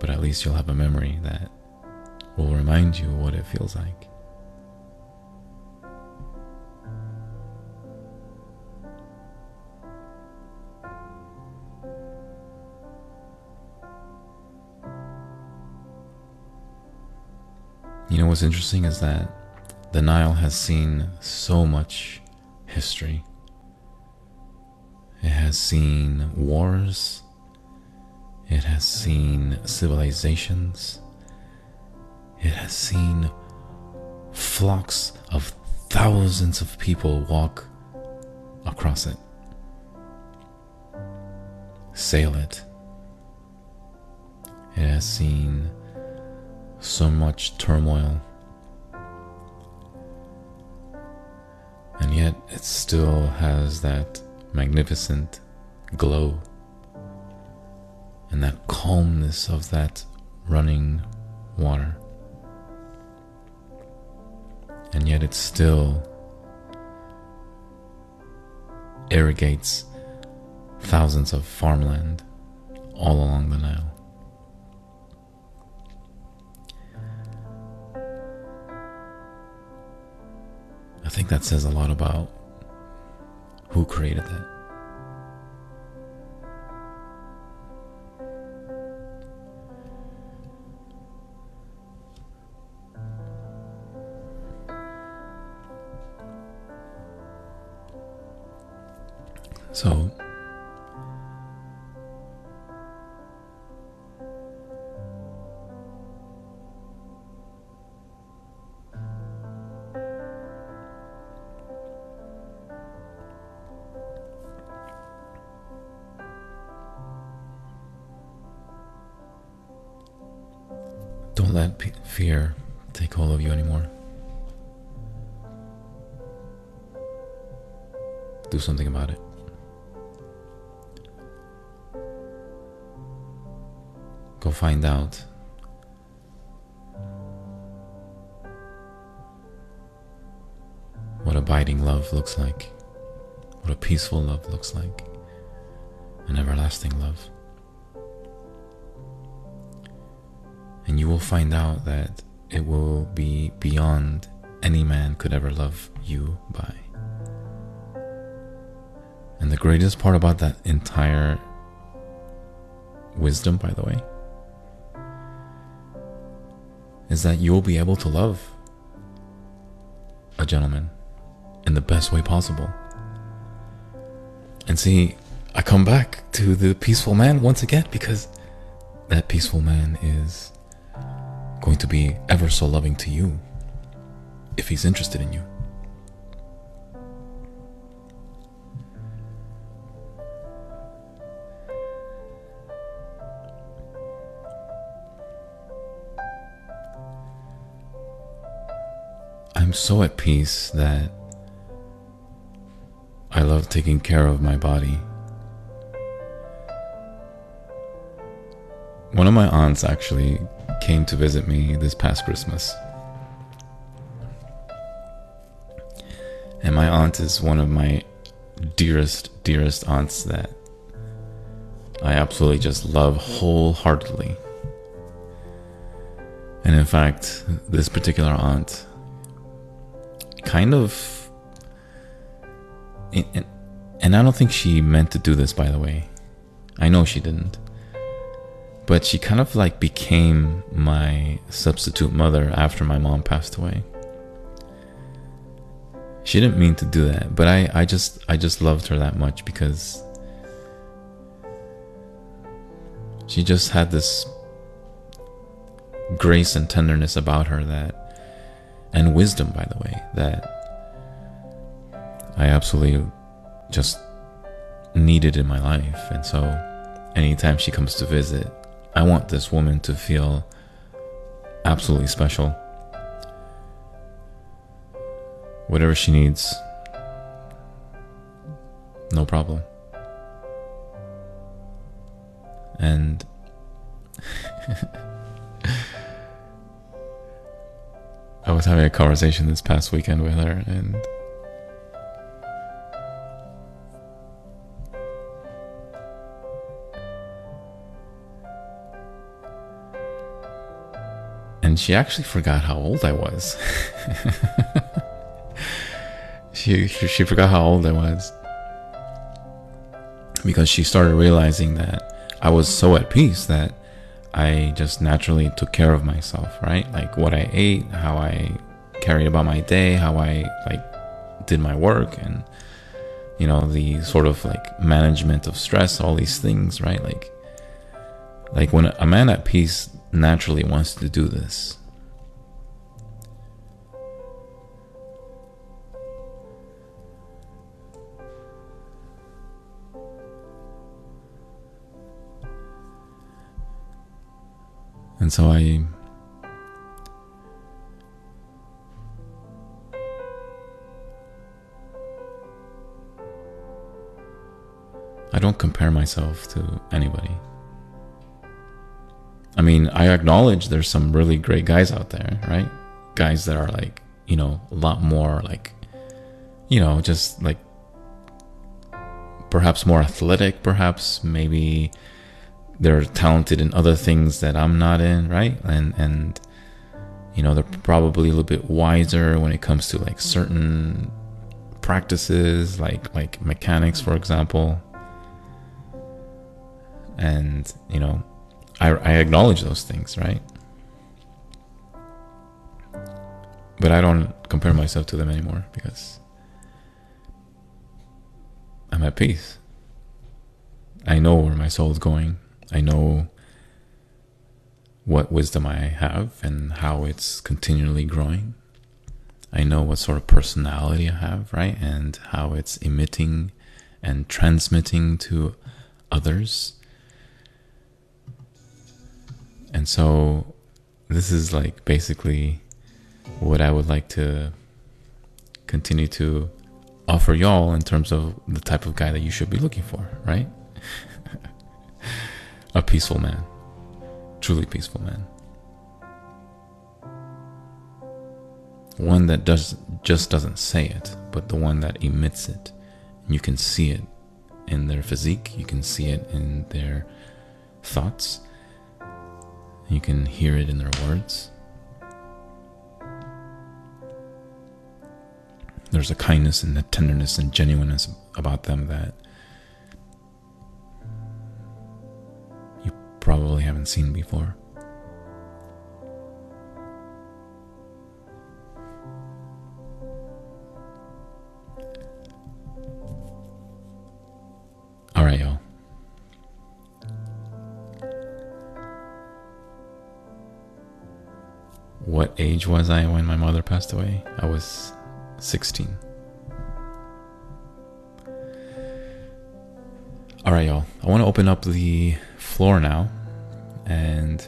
but at least you'll have a memory that will remind you what it feels like. What's interesting is that the Nile has seen so much history. It has seen wars, it has seen civilizations, it has seen flocks of thousands of people walk across it, sail it. It has seen so much turmoil. And yet it still has that magnificent glow and that calmness of that running water. And yet it still irrigates thousands of farmland all along the Nile. I think that says a lot about who created that. Hold of you anymore. Do something about it. Go find out what abiding love looks like, what a peaceful love looks like, an everlasting love. And you will find out that it will be beyond any man could ever love you by. And the greatest part about that entire wisdom, by the way, is that you'll be able to love a gentleman in the best way possible. And see, I come back to the peaceful man once again because that peaceful man is going to be ever so loving to you if he's interested in you. I'm so at peace that I love taking care of my body. One of my aunts actually came to visit me this past Christmas. And my aunt is one of my dearest, dearest aunts that I absolutely just love wholeheartedly. And in fact, this particular aunt kind of. And, I don't think she meant to do this, by the way. I know she didn't. But she kind of like became my substitute mother after my mom passed away. She didn't mean to do that, but I, I just I just loved her that much because she just had this grace and tenderness about her that and wisdom by the way that I absolutely just needed in my life and so anytime she comes to visit I want this woman to feel absolutely special. Whatever she needs, no problem. And I was having a conversation this past weekend with her, and and she actually forgot how old I was. she she forgot how old I was because she started realizing that I was so at peace that I just naturally took care of myself, right? Like what I ate, how I carried about my day, how I like did my work and you know, the sort of like management of stress, all these things, right? Like like when a man at peace naturally wants to do this. And so I I don't compare myself to anybody. I mean, I acknowledge there's some really great guys out there, right? Guys that are like, you know, a lot more like, you know, just like perhaps more athletic, perhaps maybe they're talented in other things that I'm not in, right? And and you know, they're probably a little bit wiser when it comes to like certain practices like like mechanics for example. And, you know, I, I acknowledge those things, right? But I don't compare myself to them anymore because I'm at peace. I know where my soul is going. I know what wisdom I have and how it's continually growing. I know what sort of personality I have, right? And how it's emitting and transmitting to others and so this is like basically what I would like to continue to offer y'all in terms of the type of guy that you should be looking for, right? A peaceful man, truly peaceful man. One that does just doesn't say it, but the one that emits it. You can see it in their physique, you can see it in their thoughts, you can hear it in their words. There's a kindness and a tenderness and genuineness about them that you probably haven't seen before. What age was I when my mother passed away? I was 16. All right, y'all. I want to open up the floor now. And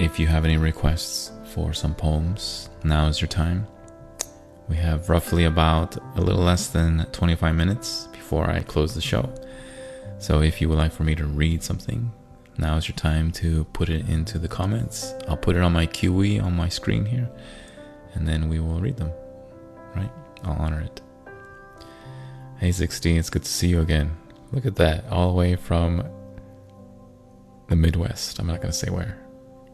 if you have any requests for some poems, now is your time. We have roughly about a little less than 25 minutes before I close the show. So if you would like for me to read something, now is your time to put it into the comments. I'll put it on my QE on my screen here, and then we will read them. Right? I'll honor it. Hey 16, it's good to see you again. Look at that, all the way from the Midwest. I'm not going to say where,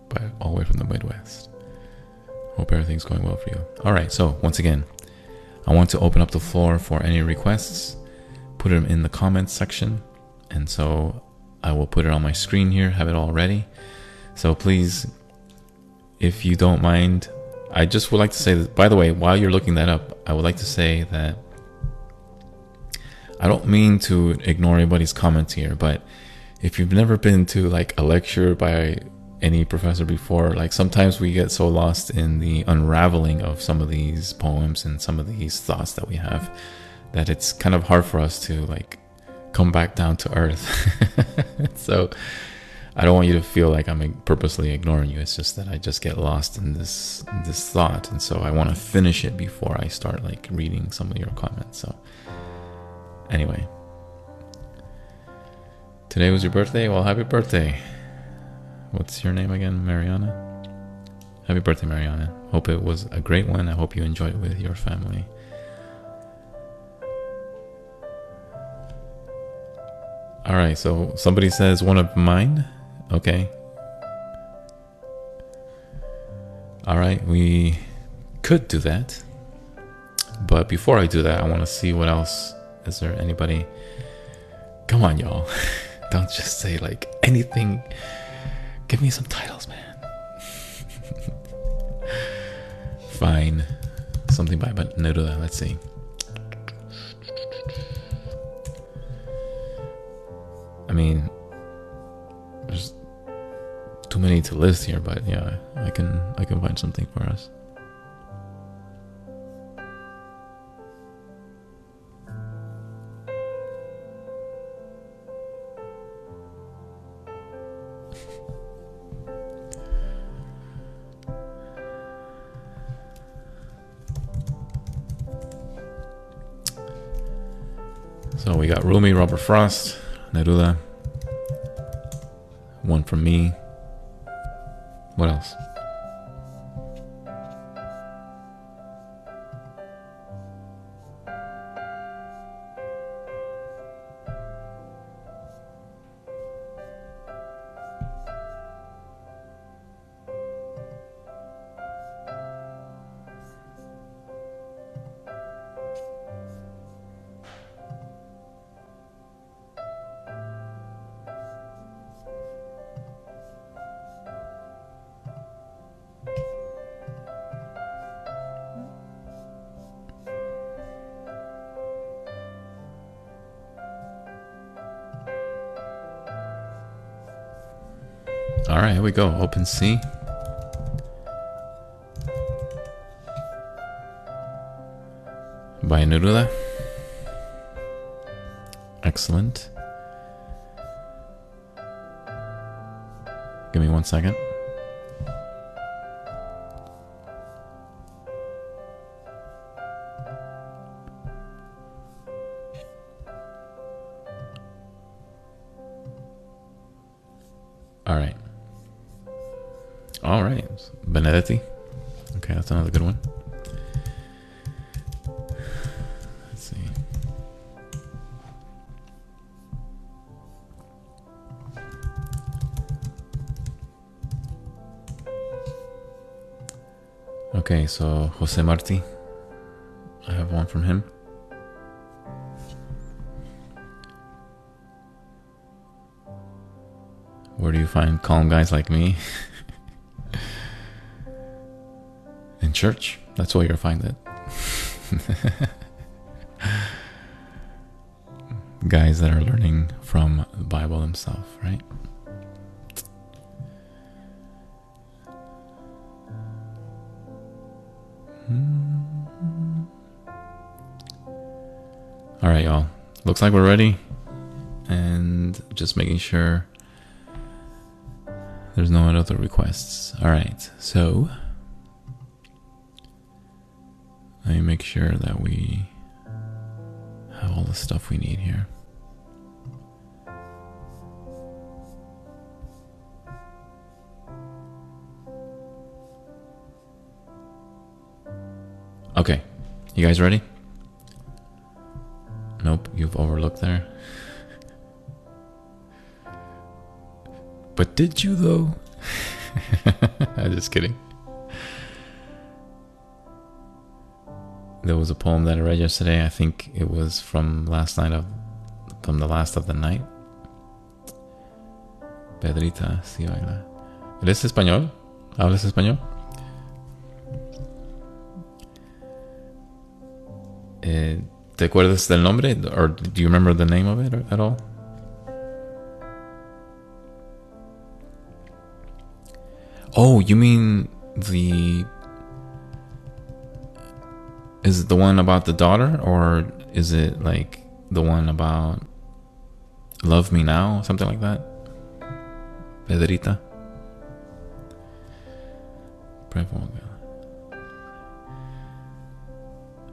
but all the way from the Midwest. Hope everything's going well for you. All right, so once again, I want to open up the floor for any requests. Put them in the comments section. And so I will put it on my screen here, have it all ready. So please, if you don't mind, I just would like to say that, by the way, while you're looking that up, I would like to say that I don't mean to ignore anybody's comments here, but if you've never been to like a lecture by any professor before, like sometimes we get so lost in the unraveling of some of these poems and some of these thoughts that we have that it's kind of hard for us to like come back down to earth. so I don't want you to feel like I'm purposely ignoring you. It's just that I just get lost in this in this thought, and so I want to finish it before I start like reading some of your comments. So anyway, today was your birthday. Well, happy birthday. What's your name again, Mariana? Happy birthday, Mariana. Hope it was a great one. I hope you enjoyed it with your family. All right, so somebody says one of mine. Okay. All right, we could do that. But before I do that, I want to see what else. Is there anybody? Come on, y'all. Don't just say like anything. Give me some titles, man. Fine. Something by Neruda. Let's see. I mean, there's too many to list here, but yeah, I can I can find something for us. So we got Rumi, Robert Frost, Neruda. One from me. What else? All right, here we go. Open Sea. By Neruda. Excellent. Give me one second. Jose Marti. I have one from him. Where do you find calm guys like me? In church. That's where you'll find it. guys that are learning from the Bible themselves, right? Looks like we're ready. And just making sure there's no other requests. All right, so let me make sure that we have all the stuff we need here. Okay, you guys ready? But did you though? I'm just kidding. There was a poem that I read yesterday. I think it was from last night of from the last of the night. Pedrita Cibaila. ¿Eres español? ¿Hablas español? Eh, ¿Te acuerdas del nombre? Or do you remember the name of it at all? Oh, you mean the. Is it the one about the daughter, or is it like the one about Love Me Now, something like that? Pedrita?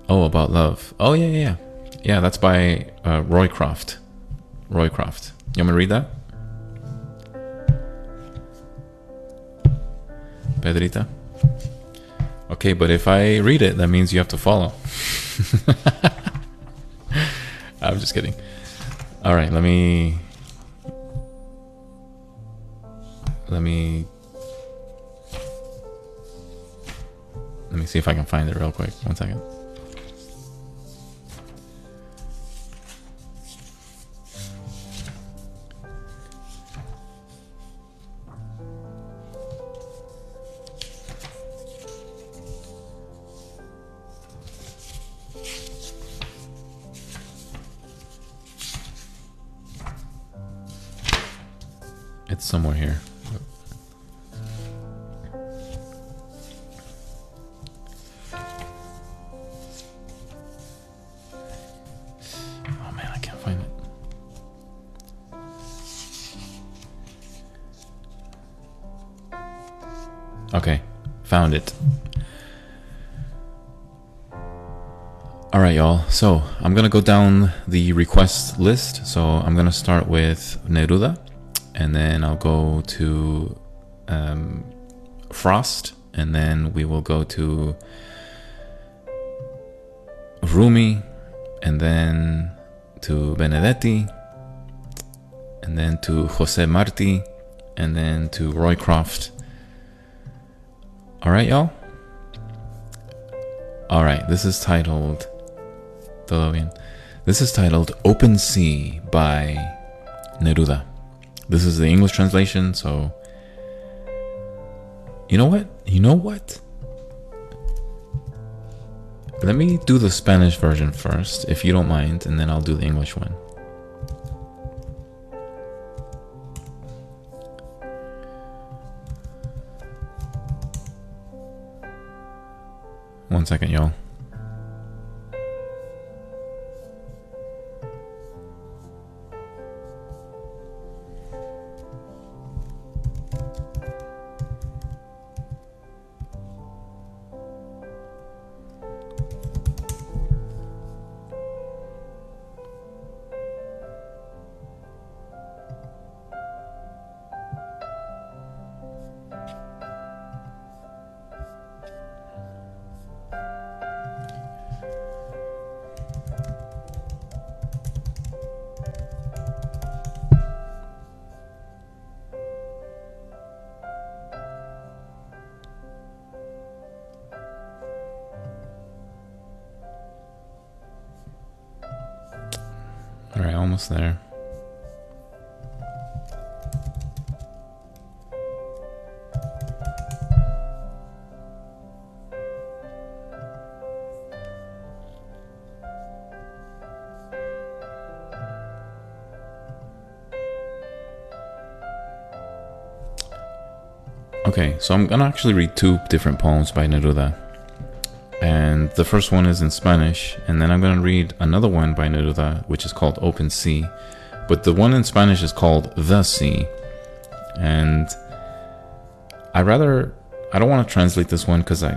Oh, about love. Oh yeah, yeah, yeah. Yeah, that's by uh, Roy Croft. Roycroft. You want me to read that? Pedrita. Okay, but if I read it, that means you have to follow. I'm just kidding. All right, let me let me let me see if I can find it real quick. One second. Okay, found it. All right, y'all. So I'm gonna go down the request list. So I'm gonna start with Neruda, and then I'll go to um, Frost, and then we will go to Rumi, and then to Benedetti, and then to Jose Marti, and then to Roy Croft. All right, y'all. All right, this is titled. Bien. This is titled Open Sea by Neruda. This is the English translation, so. You know what? You know what? Let me do the Spanish version first, if you don't mind, and then I'll do the English one. One second, y'all. I'm gonna actually read two different poems by Neruda. And the first one is in Spanish, and then I'm gonna read another one by Neruda, which is called Open Sea. But the one in Spanish is called The Sea. And I rather I don't want to translate this one because I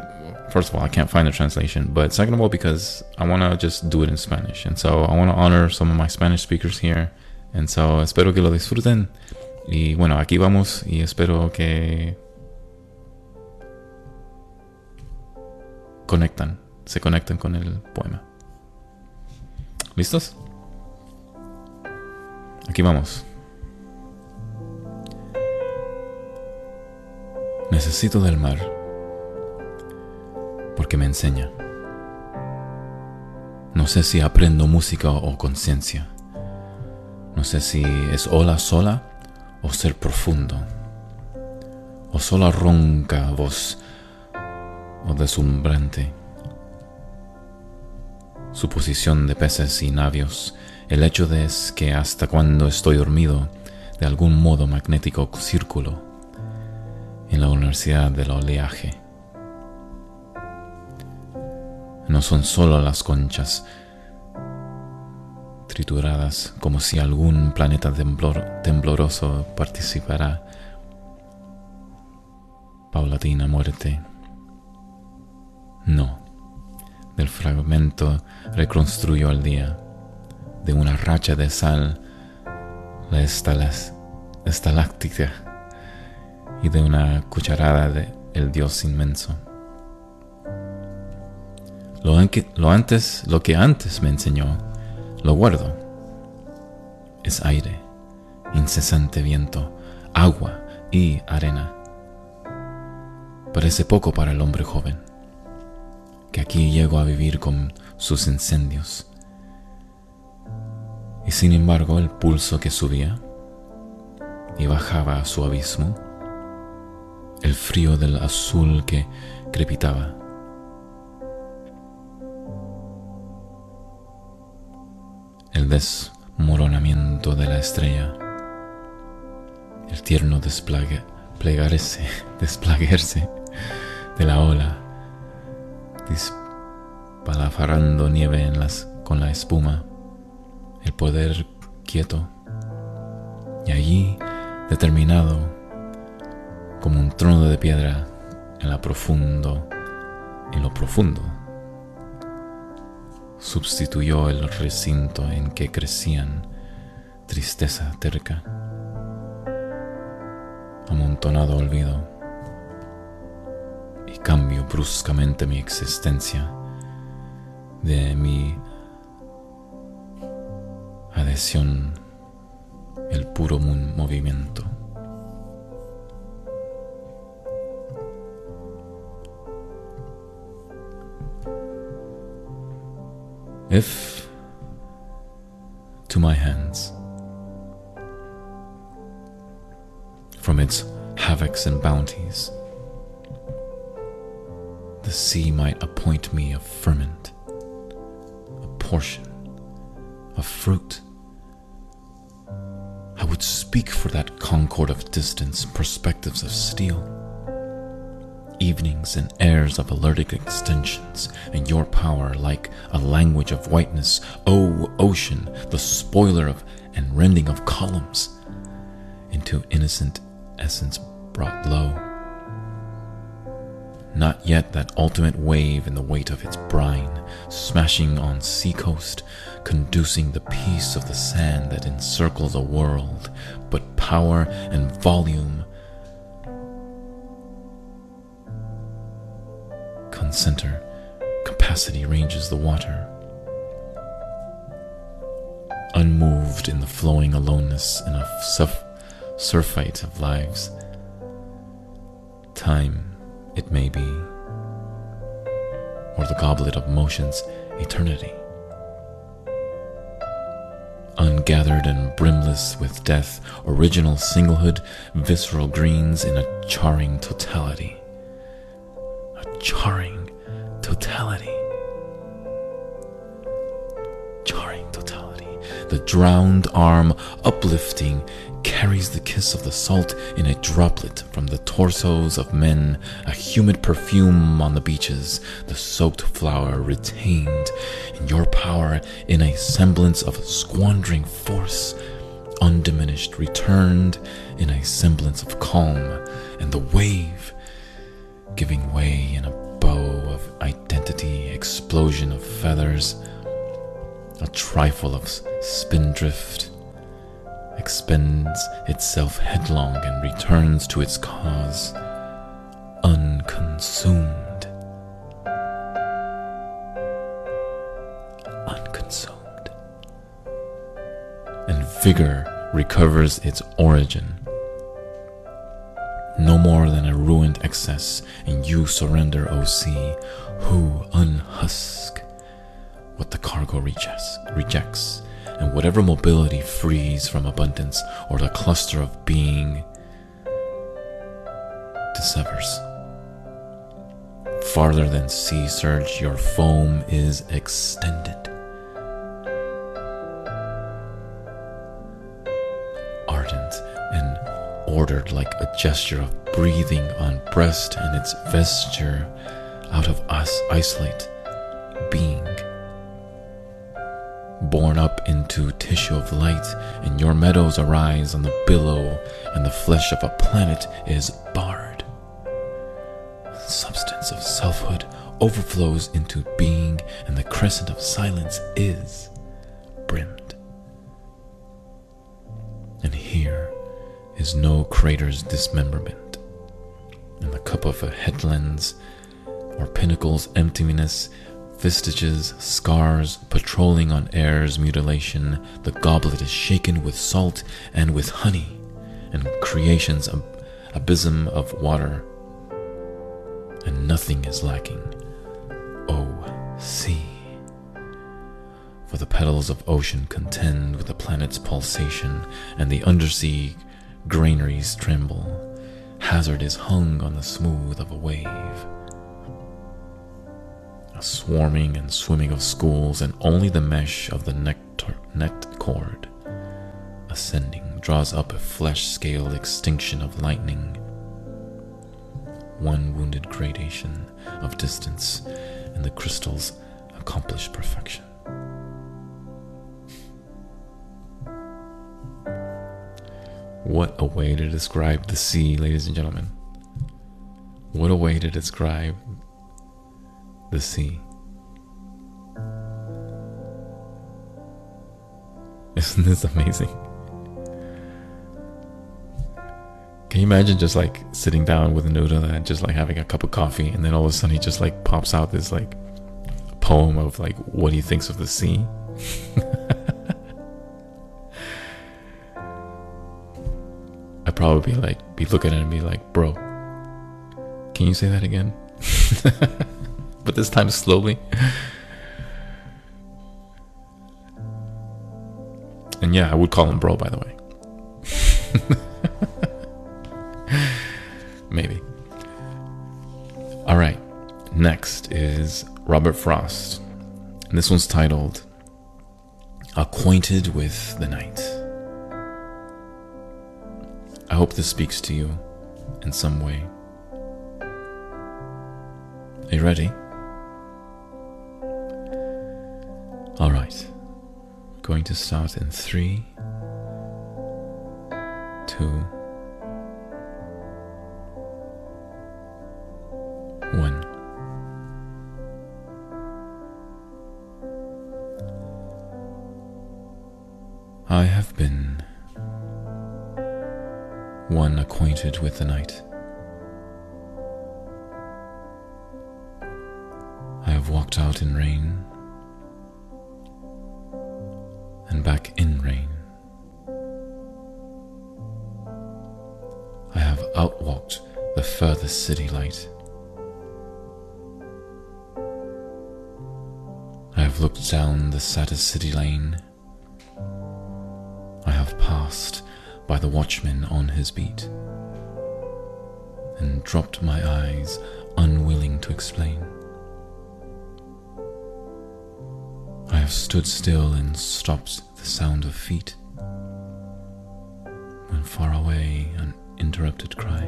first of all I can't find the translation, but second of all because I want to just do it in Spanish, and so I want to honor some of my Spanish speakers here, and so espero que lo disfruten. Y bueno, aquí vamos y espero que conectan, se conectan con el poema. ¿Listos? Aquí vamos. Necesito del mar porque me enseña. No sé si aprendo música o conciencia. No sé si es ola sola o ser profundo. o sola ronca voz o deslumbrante. Su posición de peces y navios, el hecho de es que hasta cuando estoy dormido, de algún modo magnético círculo en la universidad del oleaje. No son solo las conchas trituradas como si algún planeta tembloroso participara paulatina muerte. No, del fragmento reconstruyó el día, de una racha de sal, la estaláctica y de una cucharada de el Dios inmenso. Lo, lo, antes, lo que antes me enseñó, lo guardo. Es aire, incesante viento, agua y arena Parece poco para el hombre joven, que aquí llegó a vivir con sus incendios. Y sin embargo el pulso que subía y bajaba a su abismo, el frío del azul que crepitaba, el desmoronamiento de la estrella, el tierno desplague, plegarse, desplaguerse de la ola, dispalafarando nieve con la espuma, el poder quieto, y allí, determinado, como un trono de piedra en la profundo, en lo profundo, sustituyó el recinto en que crecían tristeza terca, amontonado olvido y cambio bruscamente mi existencia de mi adhesión el puro movimiento. If to my hands, from its havocs and bounties, the sea might appoint me a ferment, a portion, a fruit. I would speak for that concord of distance, perspectives of steel, evenings and airs of alertic extensions, and your power like a language of whiteness, O ocean, the spoiler of and rending of columns, into innocent essence brought low not yet that ultimate wave in the weight of its brine, smashing on seacoast, conducing the peace of the sand that encircles a world, but power and volume concenter, capacity ranges the water. Unmoved in the flowing aloneness in a surf, surfeit of lives, time it may be, or the goblet of motion's eternity. Ungathered and brimless with death, original singlehood, visceral greens in a charring totality. A charring totality. Charring totality. The drowned arm uplifting carries the kiss of the salt in a droplet from the torsos of men, a humid perfume on the beaches, the soaked flower retained in your power in a semblance of squandering force, undiminished, returned in a semblance of calm, and the wave giving way in a bow of identity, explosion of feathers, a trifle of spindrift expends itself headlong and returns to its cause unconsumed. Unconsumed. And vigor recovers its origin. No more than a ruined excess, and you surrender, O sea, who unhusk what the cargo rejects, rejects and whatever mobility frees from abundance or the cluster of being dissevers. Farther than sea surge, your foam is extended. Ardent and ordered like a gesture of breathing on breast and its vesture out of us isolate being borne up into tissue of light, and your meadows arise on the billow, and the flesh of a planet is barred. Substance of selfhood overflows into being, and the crescent of silence is brimmed. And here is no crater's dismemberment, and the cup of a headland's or pinnacle's emptiness vestiges, scars, patrolling on air's mutilation, the goblet is shaken with salt and with honey, and creation's ab- abysm of water, and nothing is lacking. Oh, sea. For the petals of ocean contend with the planet's pulsation, and the undersea granaries tremble. Hazard is hung on the smooth of a wave a swarming and swimming of schools, and only the mesh of the nectar, net cord, ascending, draws up a flesh scaled extinction of lightning. One wounded gradation of distance in the crystal's accomplished perfection. What a way to describe the sea, ladies and gentlemen. What a way to describe the sea. Isn't this amazing? Can you imagine just like sitting down with a on that, just like having a cup of coffee, and then all of a sudden he just like pops out this like poem of like what he thinks of the sea? I'd probably be like, be looking at him and be like, bro, can you say that again? but this time slowly. And yeah, I would call him bro, by the way. Maybe. All right. Next is Robert Frost. And this one's titled Acquainted with the Night. I hope this speaks to you in some way. Are you ready? All right. Going to start in three, two, one. I have been one acquainted with the night. I have walked out in rain and back in rain. I have outwalked the furthest city light. I have looked down the saddest city lane. I have passed by the watchman on his beat and dropped my eyes, unwilling to explain. I have stood still and stopped the sound of feet when far away an interrupted cry.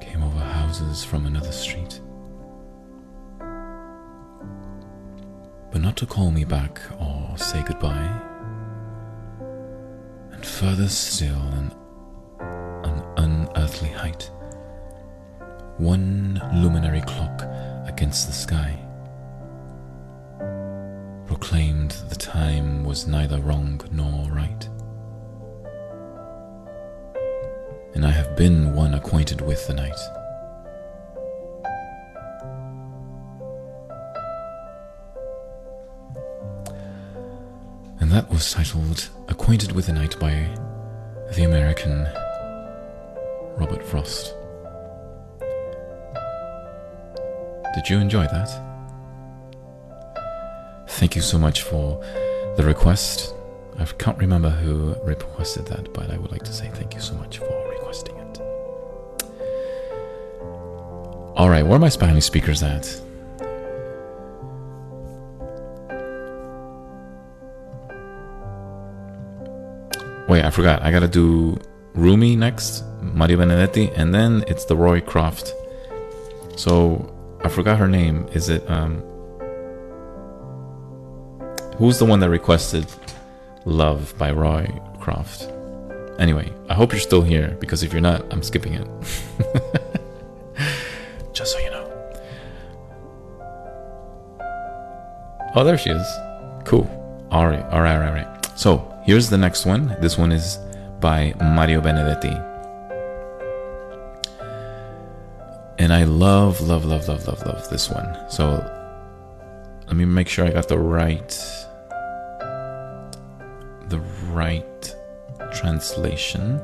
Came over houses from another street. But not to call me back or say goodbye. And further still, an, an unearthly height one luminary clock against the sky proclaimed the time was neither wrong nor right. And I have been one acquainted with the night. And that was titled Acquainted with the Night by the American Robert Frost. Did you enjoy that? Thank you so much for the request. I can't remember who requested that, but I would like to say thank you so much for requesting it. All right, where are my Spanish speakers at? Wait, I forgot. I gotta do Rumi next, Mario Benedetti, and then it's the Roy Croft. So I forgot her name. Is it um? Who's the one that requested Love by Roy Croft? Anyway, I hope you're still here because if you're not, I'm skipping it. Just so you know. Oh, there she is. Cool. All right, all right, all right, all right. So here's the next one. This one is by Mario Benedetti. And I love, love, love, love, love, love this one. So let me make sure I got the right the right translation.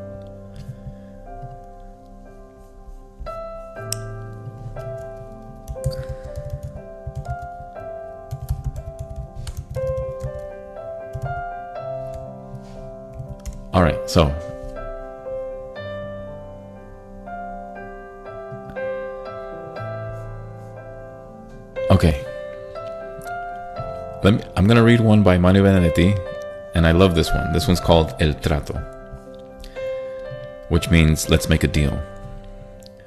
All right, so Okay. Let me, I'm gonna read one by Mario Benedetti, and I love this one. This one's called El Trato, which means let's make a deal.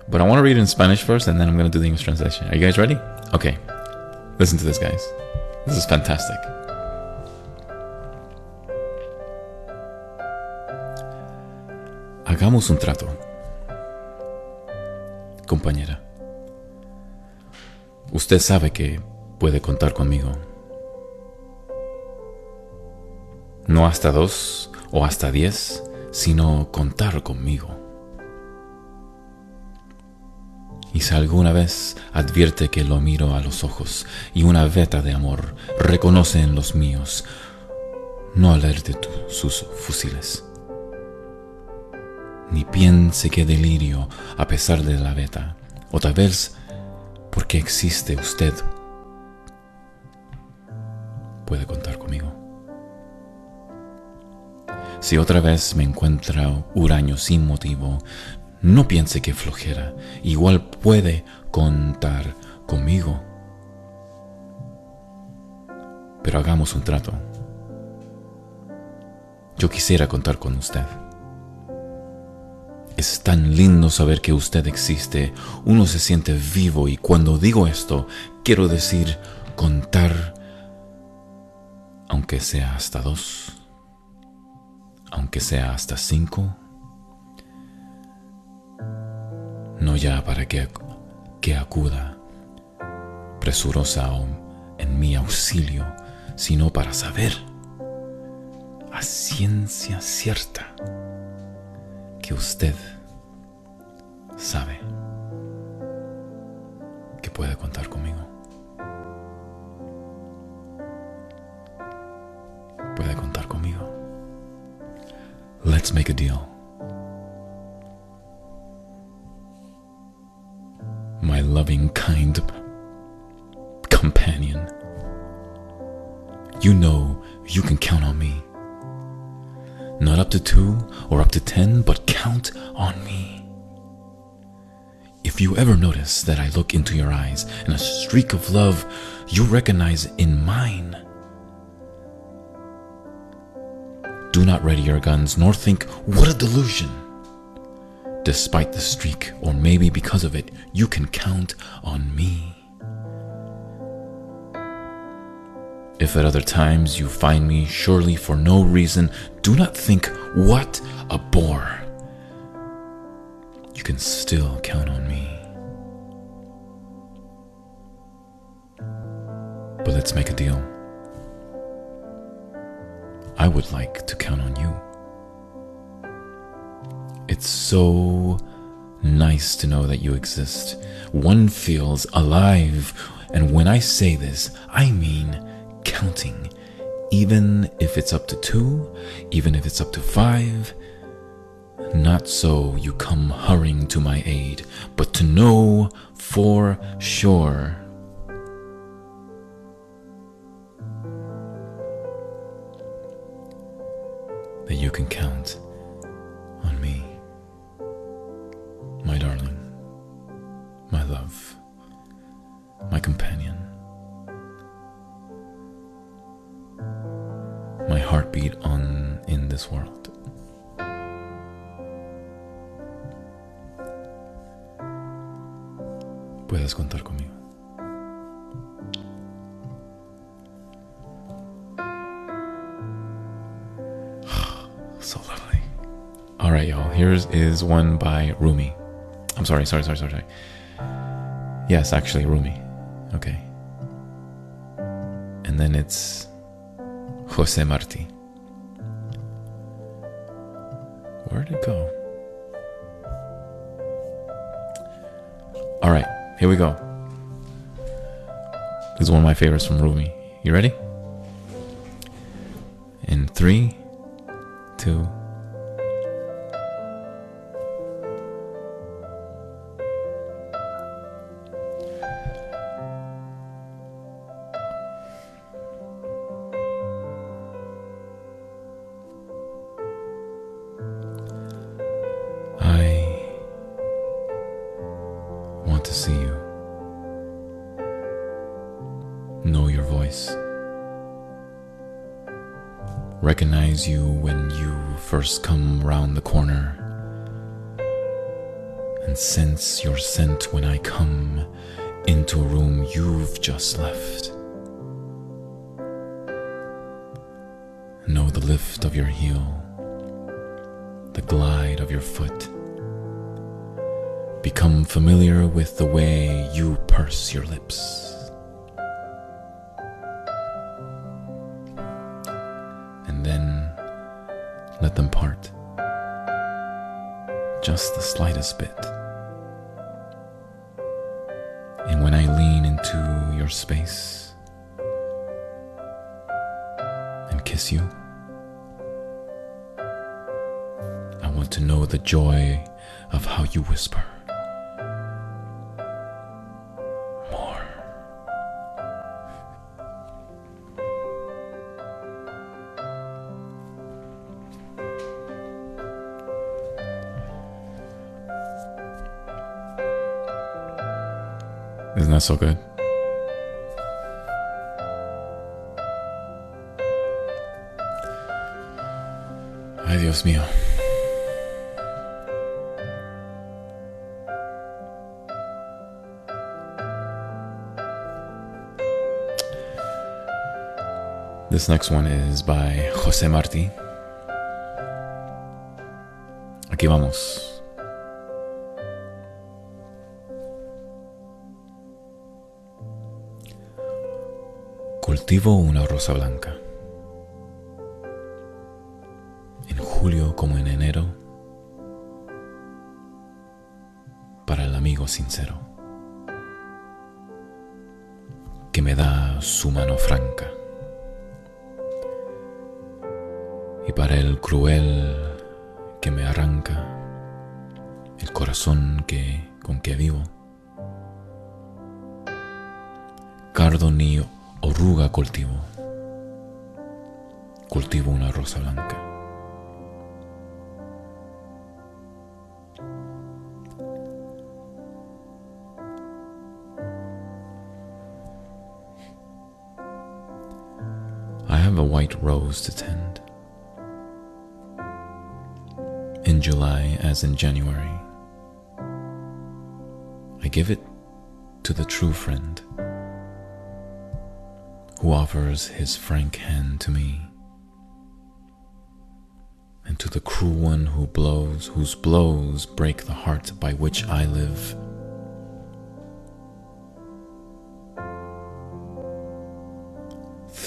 But I want to read it in Spanish first, and then I'm gonna do the English translation. Are you guys ready? Okay. Listen to this, guys. This is fantastic. Hagamos un trato, compañera. Usted sabe que puede contar conmigo. No hasta dos o hasta diez, sino contar conmigo. Y si alguna vez advierte que lo miro a los ojos y una veta de amor reconoce en los míos, no alerte sus fusiles. Ni piense que delirio a pesar de la veta, o tal vez porque existe usted, puede contar conmigo. Si otra vez me encuentra huraño sin motivo, no piense que flojera, igual puede contar conmigo. Pero hagamos un trato. Yo quisiera contar con usted. Es tan lindo saber que usted existe. Uno se siente vivo y cuando digo esto, quiero decir contar, aunque sea hasta dos, aunque sea hasta cinco. No ya para que, que acuda presurosa en mi auxilio, sino para saber a ciencia cierta que usted sabe que puede contar conmigo. Puede contar conmigo. Let's make a deal. To two or up to ten, but count on me. If you ever notice that I look into your eyes and a streak of love you recognize in mine, do not ready your guns nor think, what a delusion. Despite the streak, or maybe because of it, you can count on me. If at other times you find me surely for no reason, do not think, what a bore. You can still count on me. But let's make a deal. I would like to count on you. It's so nice to know that you exist. One feels alive. And when I say this, I mean counting. Even if it's up to two, even if it's up to five. Not so you come hurrying to my aid, but to know for sure. that you can count on me, my darling, my love, my companion, my heartbeat on in this world. Puedes contar conmigo. so lovely. All right, y'all. Here's is one by Rumi. I'm sorry, sorry, sorry, sorry, sorry. Yes, actually, Rumi. Okay. And then it's Jose Marti. Where'd it go? All right, here we go. This is one of my favorites from Rumi. You ready? In three, two, And sense your scent when I come into a room you've just left. Know the lift of your heel the glide of your foot. Become familiar with the way you purse your lips. And then let them part. Just the slightest bit. Space and kiss you, I want to know the joy of how you whisper. More. Isn't that so good? Dios mío. This next one is by Jose Marti. Aquí vamos. Cultivo una rosa blanca. Sincero. Que me da su mano franca. y para el cruel que me arranca el corazón que con que vivo. Cardo ni oruga cultivo, cultivo una rosa blanca. Rose to tend. in July as in January. I give it to the true friend who offers his frank hand to me, and to the cruel one who blows, whose blows break the heart by which I live.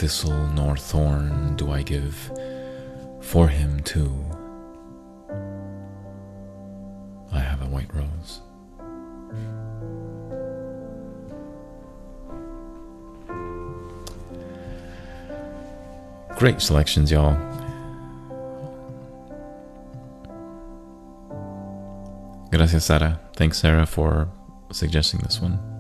Thistle nor thorn do I give for him too. I have a white rose. Great selections, y'all. Gracias, Sara. Thanks, Sarah, for suggesting this one.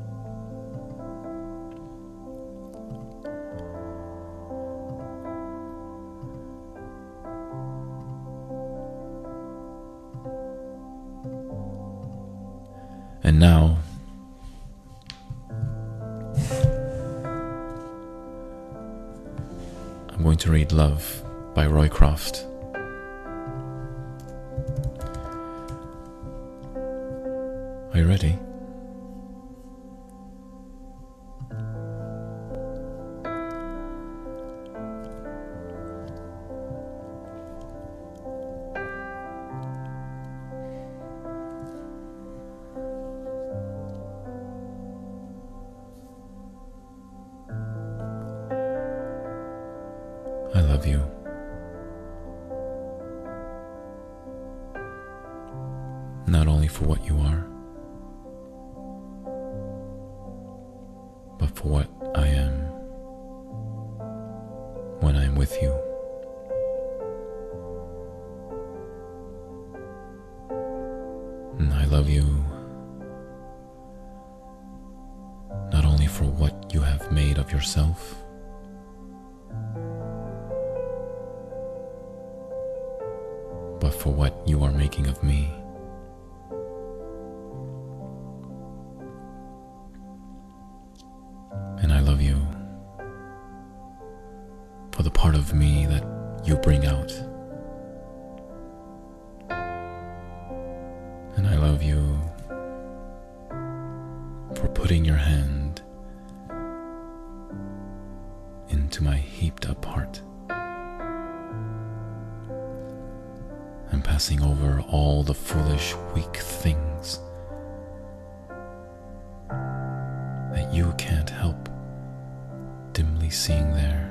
All the foolish, weak things that you can't help dimly seeing there,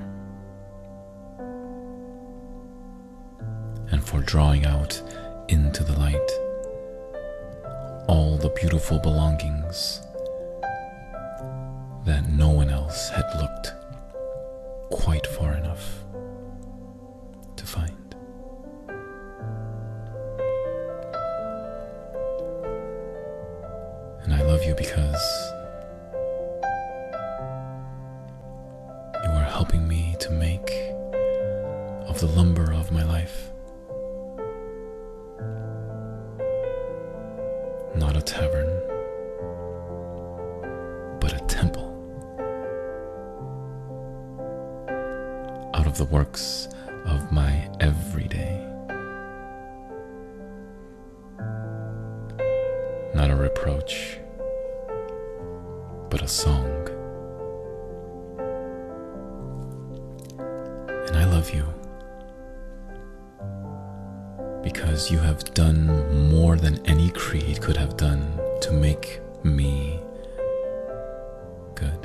and for drawing out into the light all the beautiful belongings that no one else had looked quite far enough you because you are helping me to make of the lumber of my life not a tavern, but a temple out of the works of my everyday. not a reproach, a song. And I love you because you have done more than any creed could have done to make me good.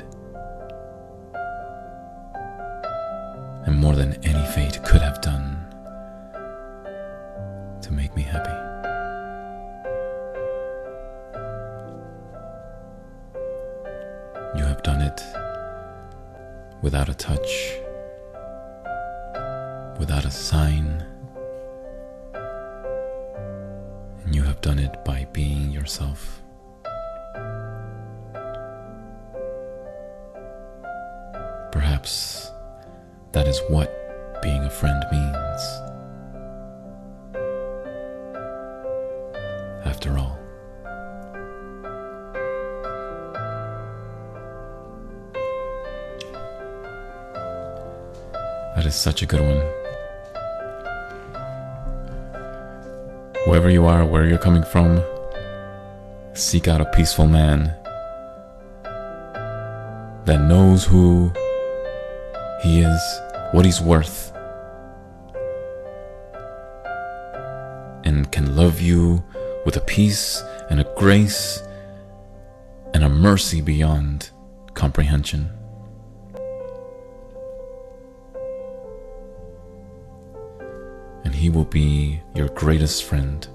Coming from, seek out a peaceful man that knows who he is, what he's worth, and can love you with a peace and a grace and a mercy beyond comprehension. and he will be your greatest friend.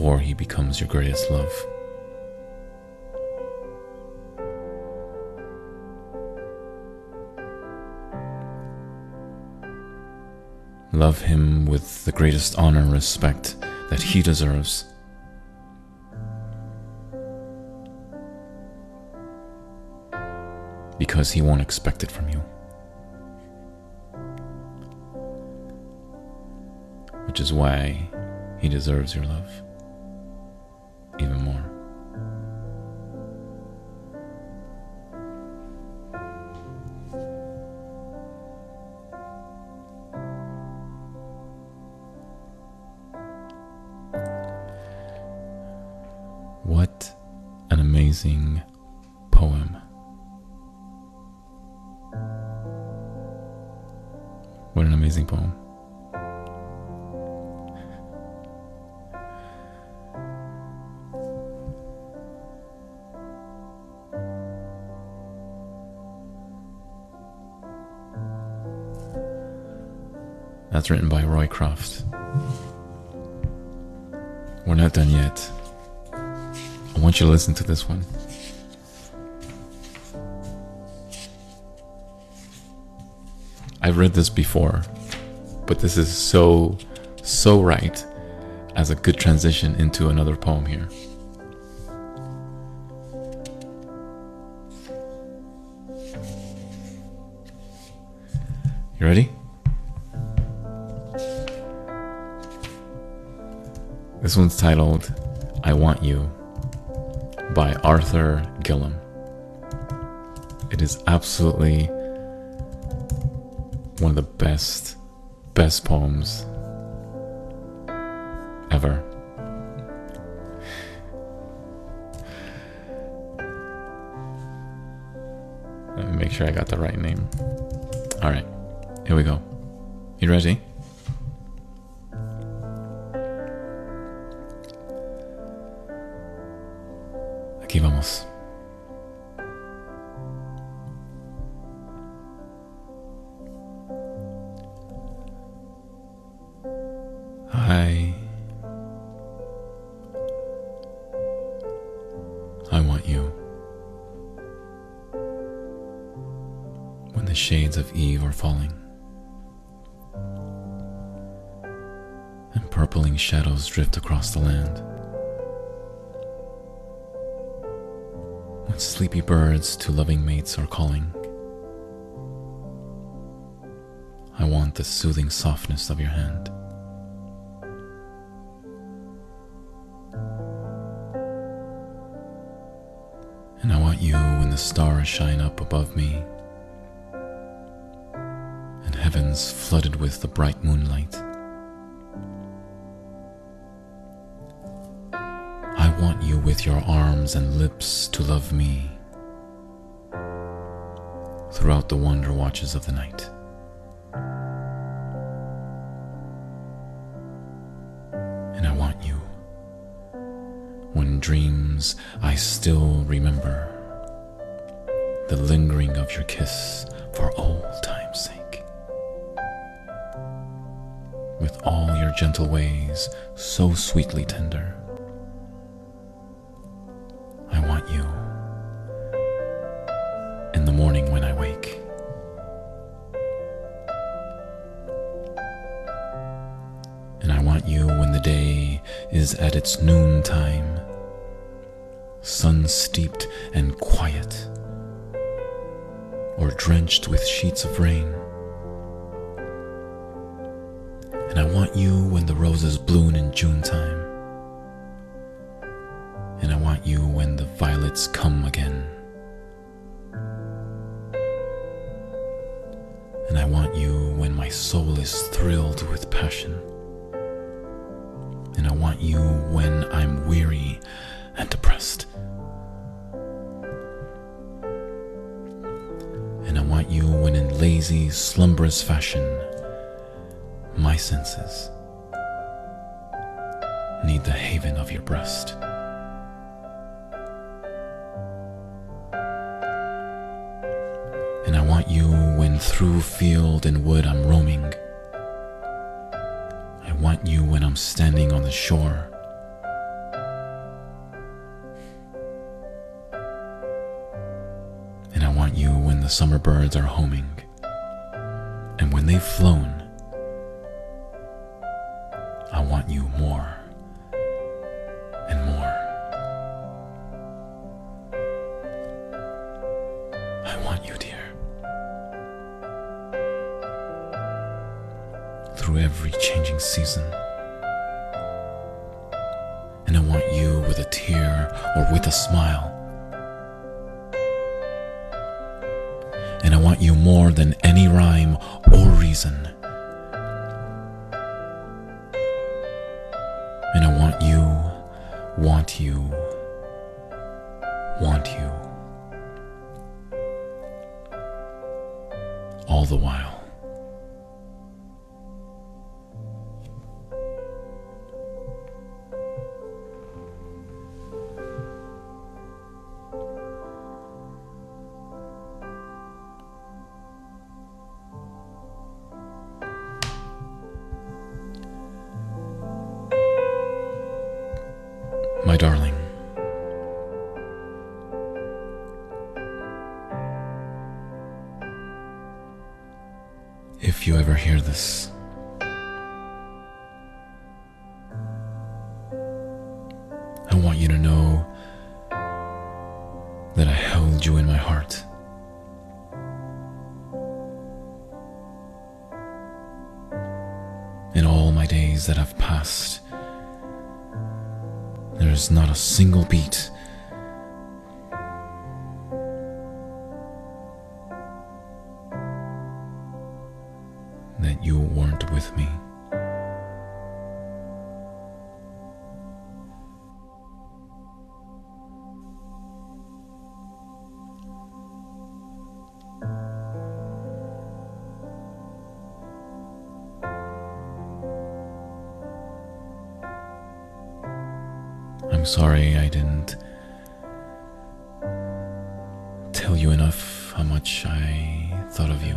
Before he becomes your greatest love. Love him with the greatest honor and respect that he deserves. because he won't expect it from you. which is why he deserves your love Roy Croft. We're not done yet. I want you to listen to this one. I've read this before, but this is so, so right as a good transition into another poem here. You ready? This one's titled I Want You by Arthur Gillom. It is absolutely one of the best, best poems ever. Let me make sure I got the right name. All right, here we go. You ready? Aquí sleepy birds to loving mates are calling, I want the soothing softness of your hand. And I want you when the stars shine up above me and heaven's flooded with the bright moonlight. I want you with your arms and lips to love me throughout the wonder watches of the night. And I want you when dreams I still remember the lingering of your kiss for old time's sake. With all your gentle ways so sweetly tender, its noontime, sun steeped and quiet, or drenched with sheets of rain. And I want you senses need the haven of your breast. And I want you when through field and wood I'm roaming. I want you when I'm standing on the shore. And I want you when the summer birds are homing. And when they've flown, season. And I want you with a tear or with a smile. And I want you more than any rhyme or reason. And I want you, want you, want you. All the while. sorry I didn't tell you enough how much I thought of you,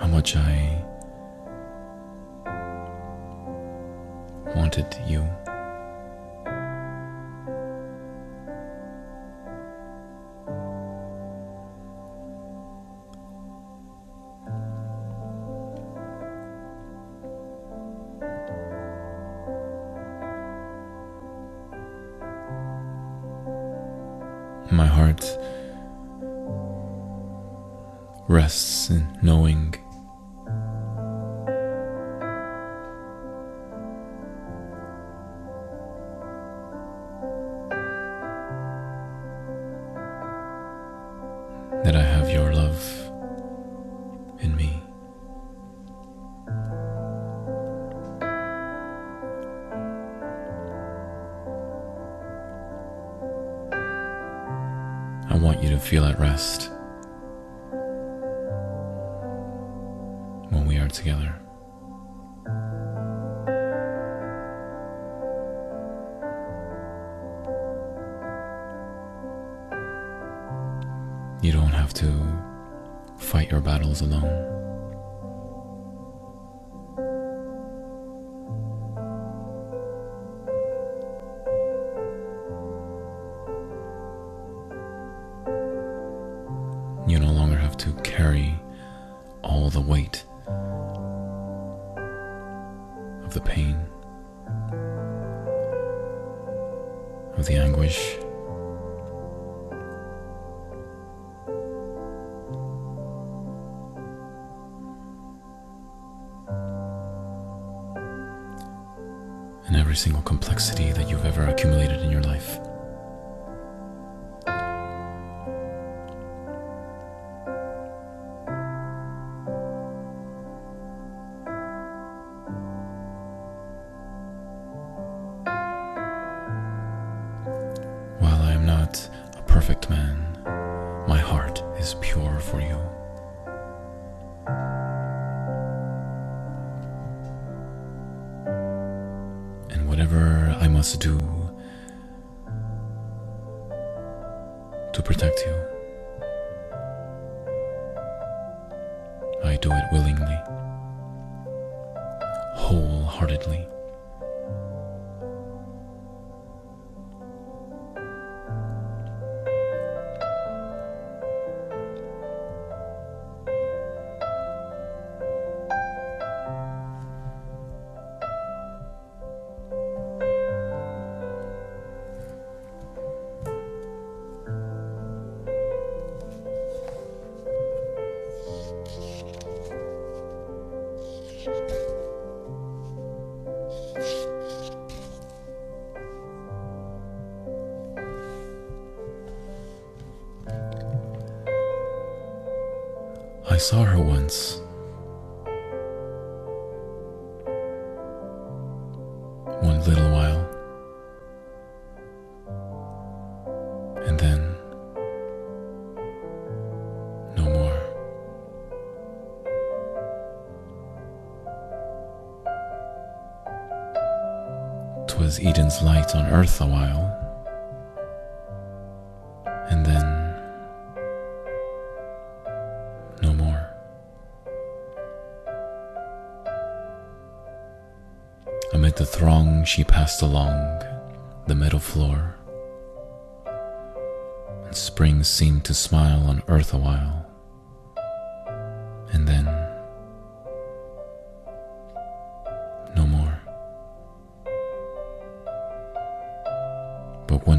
how much I wanted you. rest. our community. us do. On earth a while. And then no more. Amid the throng, she passed along the meadow floor, and spring seemed to smile on earth a while,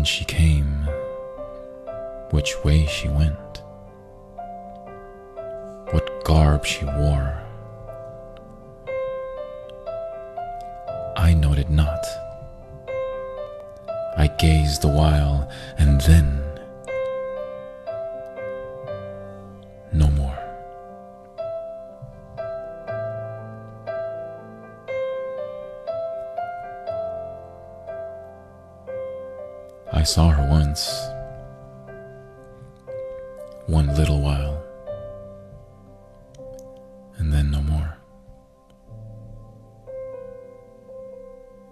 she came, which way she went, what garb she wore. I noted not. I gazed a while, and then saw her once, one little while and then no more.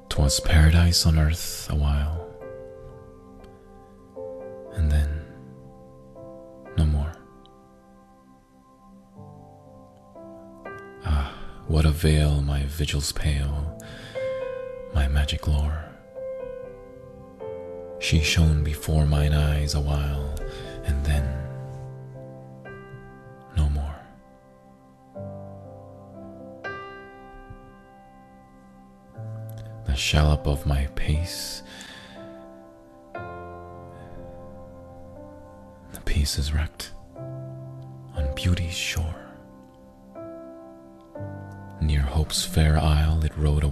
'Twas paradise on earth a while, and then no more. Ah, what avail my vigils pale, my magic lore. She shone before mine eyes a while, and then no more. the shallop of my pace. The peace is wrecked on beauty's shore. Near hope's fair isle it rode a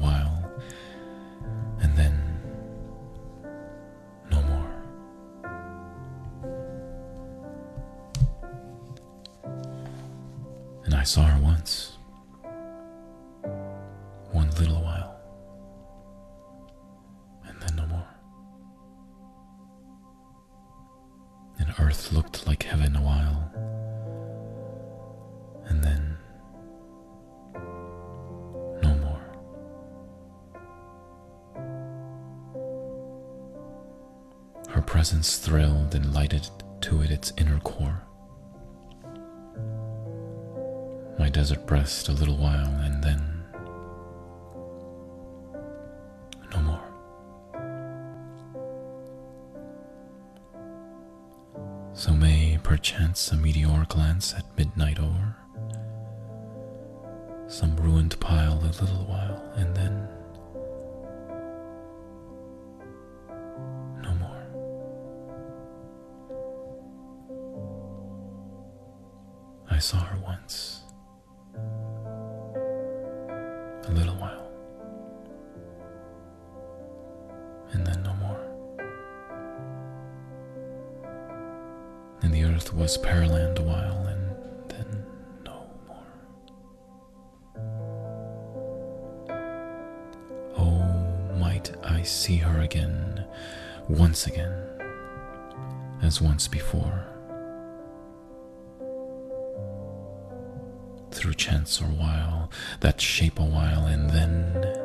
So may perchance a meteor glance at midnight o'er some ruined pile a little while, and then no more. I saw her once, a little while, was Paraland a while, and then no more. Oh, might I see her again, once again, as once before. Through chance or while, that shape a while, and then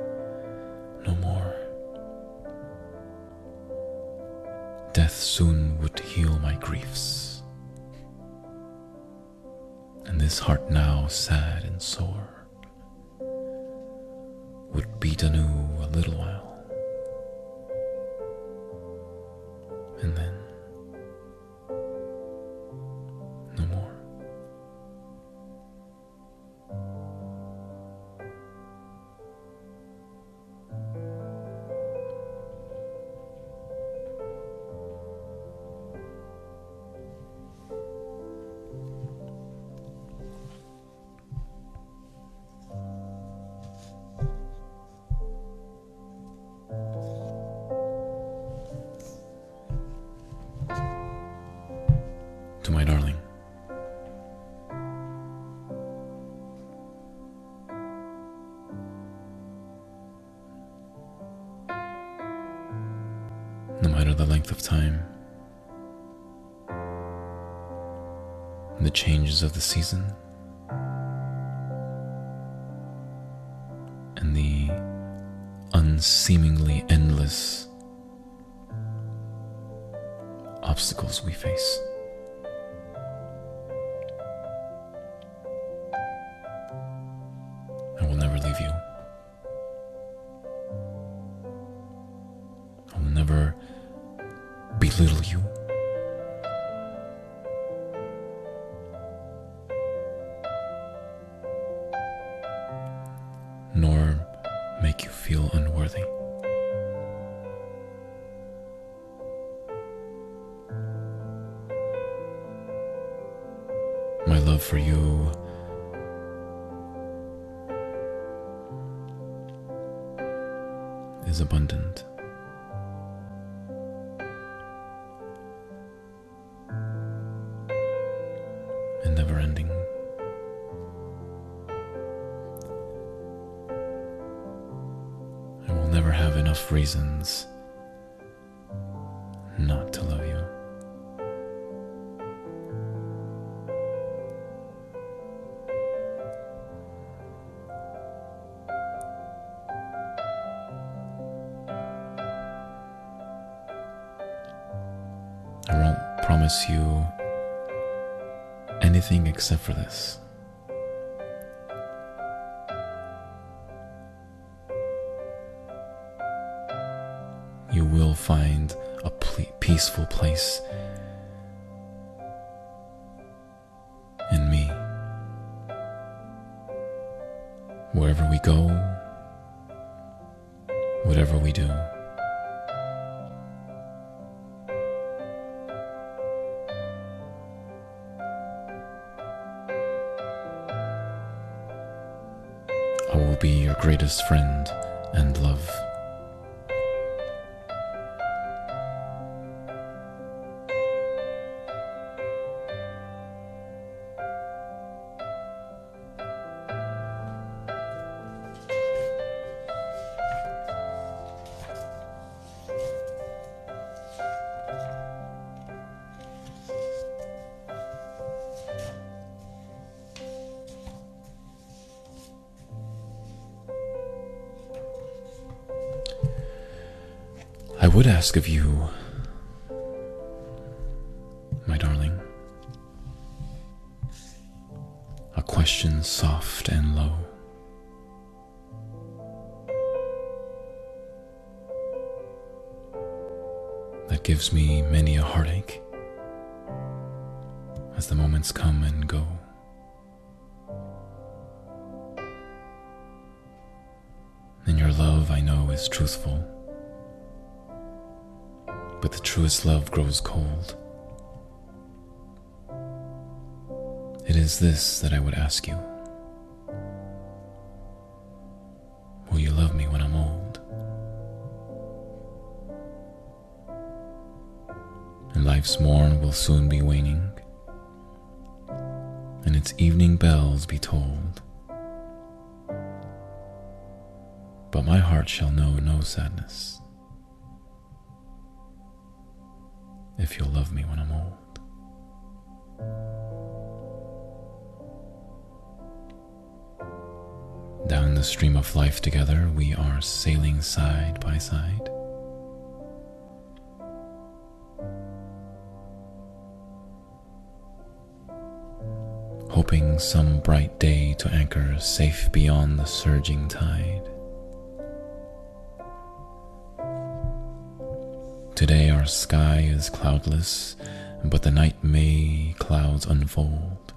heart now sad and sore would beat anew a little while. The season, and the unseemingly endless obstacles we face. Not to love you. I won't promise you anything except for this. Peaceful place in me. Wherever we go, whatever we do. I will be your greatest friend and love. Would ask of you, my darling, a question soft and low. That gives me many a heartache as the moments come and go. And your love, I know, is truthful truest love grows cold. It is this that I would ask you Will you love me when I'm old? And life's morn will soon be waning, and its evening bells be tolled. But my heart shall know no sadness. Me when I'm old. Down the stream of life together, we are sailing side by side. Hoping some bright day to anchor safe beyond the surging tide. Today our sky is cloudless, but the night may clouds unfold.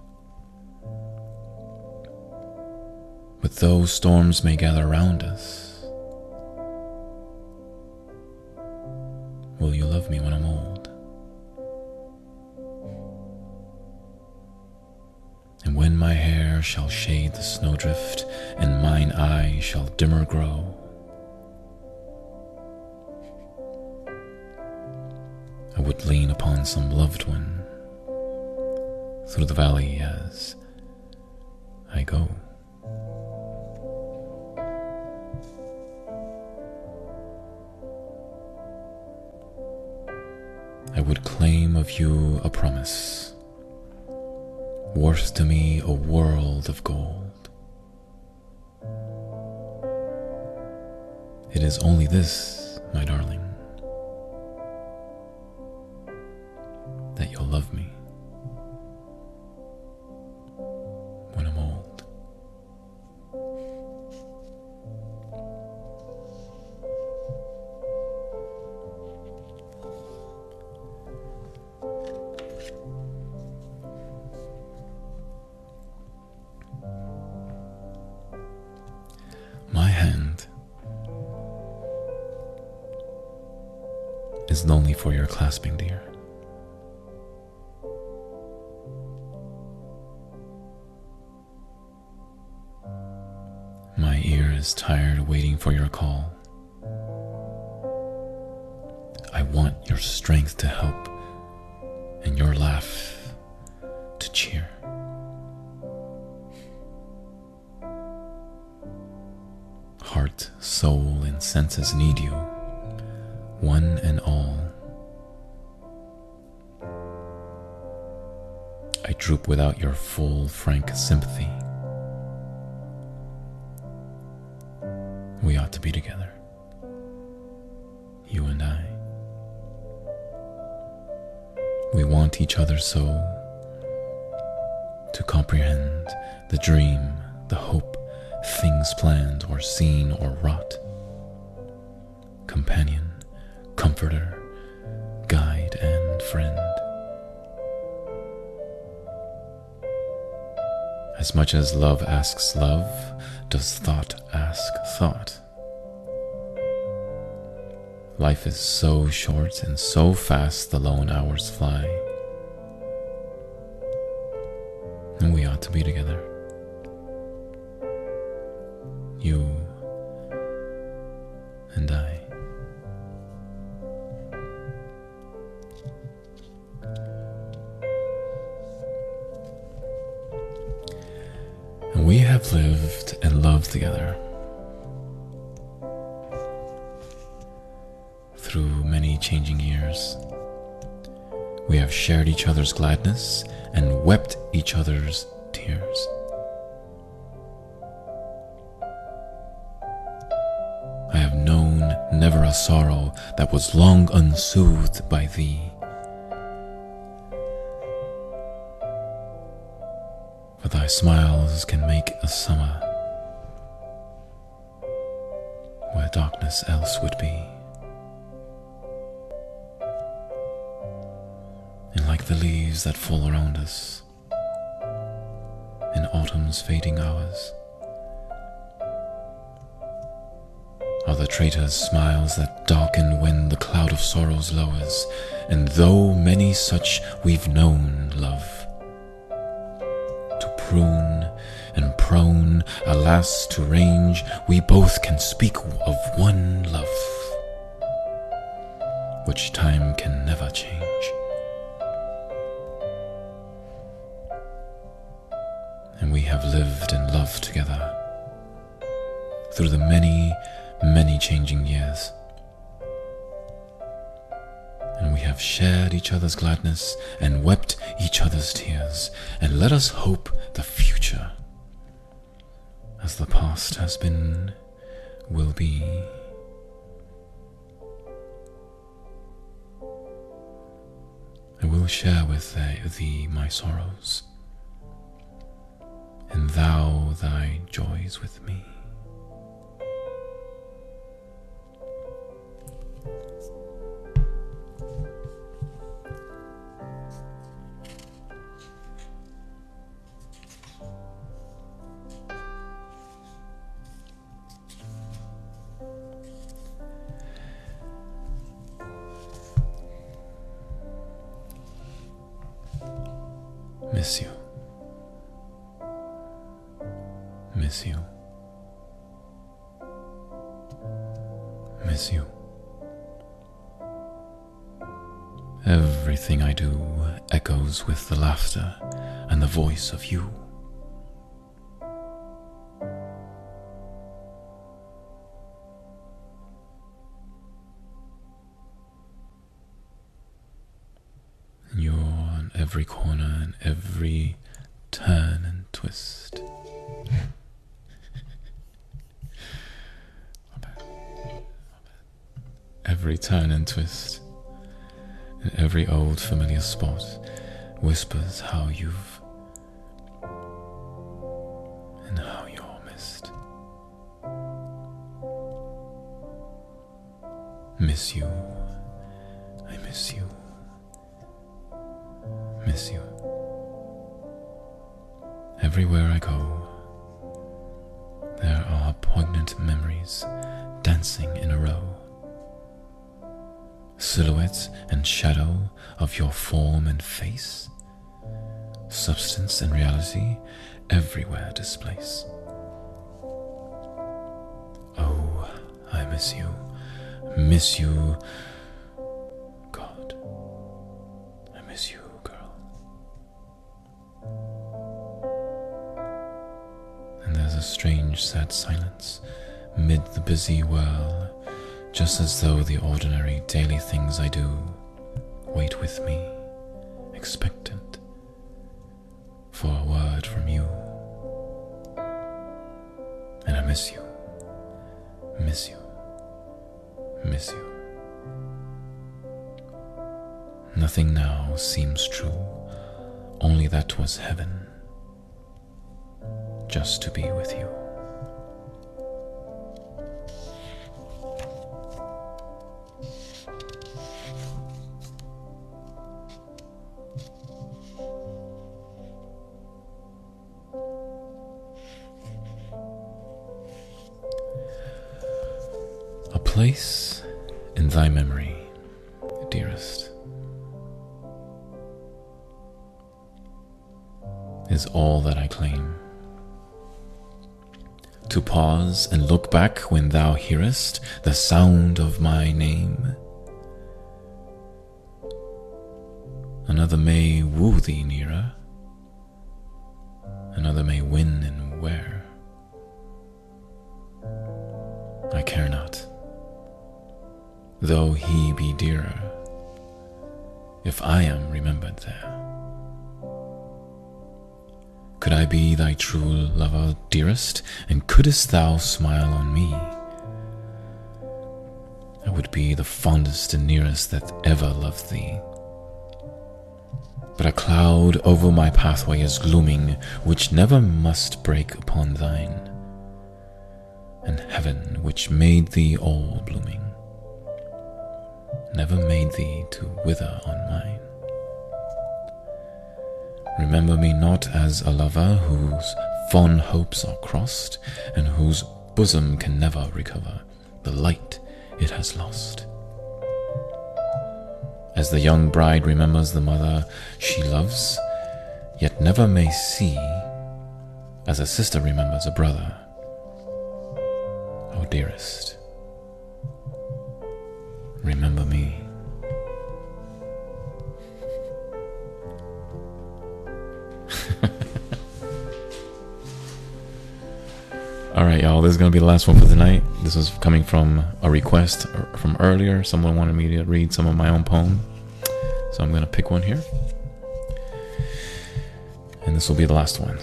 But though storms may gather round us, will you love me when I'm old? And when my hair shall shade the snowdrift, and mine eye shall dimmer grow, Lean upon some loved one through the valley as I go. I would claim of you a promise, worth to me a world of gold. It is only this, my darling, We ought to be together. You and I. We want each other so to comprehend the dream, the hope, things planned or seen or wrought. Companion, comforter, guide, and friend. As much as love asks love, does thought ask thought? Life is so short and so fast the lone hours fly. A sorrow that was long unsoothed by thee. For thy smiles can make a summer where darkness else would be. And like the leaves that fall around us in autumn's fading hours, are the traitor's smiles that darken when the cloud of sorrows lowers. And though many such we've known, love, to prune and prone, alas, to range, we both can speak of one love, which time can never change. And we have lived and loved together through the many, many changing years. And we have shared each other's gladness and wept each other's tears. And let us hope the future, as the past has been, will be. I will share with thee my sorrows, and thou thy joys with me. Miss you. Miss you. Miss you. Everything I do echoes with the laughter and the voice of you. Every corner and every turn and twist. every turn and twist, and every old familiar spot whispers how you've and how you're missed. Miss you. I miss you. Miss you. Everywhere I go, there are poignant memories dancing in a row. Silhouette and shadow of your form and face, substance and reality everywhere displace. Oh, I miss you, miss you, a strange, sad silence mid the busy whirl, just as though the ordinary daily things I do wait with me, expectant for a word from you. And I miss you, miss you, miss you. Nothing now seems true, only that was heaven, just to be with you. Hearest the sound of my name. Another may woo thee nearer, another may win and wear. I care not though he be dearer, if I am remembered there. Could I be thy true lover, dearest, and couldst thou smile on me? Be the fondest and nearest that ever loved thee. But a cloud over my pathway is glooming, which never must break upon thine, and heaven which made thee all blooming never made thee to wither on mine. Remember me not as a lover whose fond hopes are crossed, and whose bosom can never recover the light it has lost. As the young bride remembers the mother she loves, yet never may see, as a sister remembers a brother. Oh, dearest, remember me. All right, y'all. This is gonna be the last one for tonight. This was coming from a request from earlier. Someone wanted me to read some of my own poem, so I'm gonna pick one here, and this will be the last one.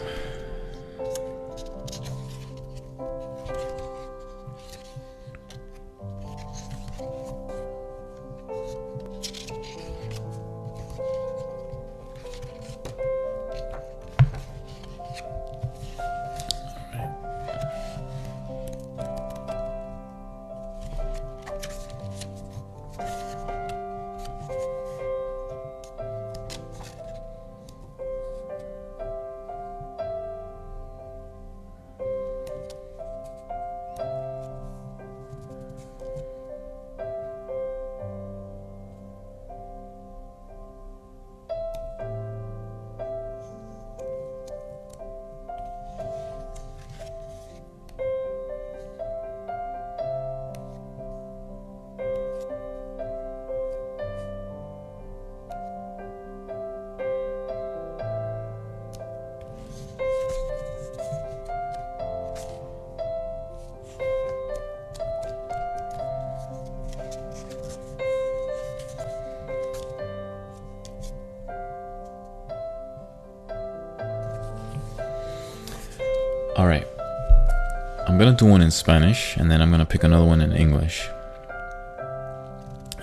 All right. I'm gonna do one in Spanish and then I'm gonna pick another one in English.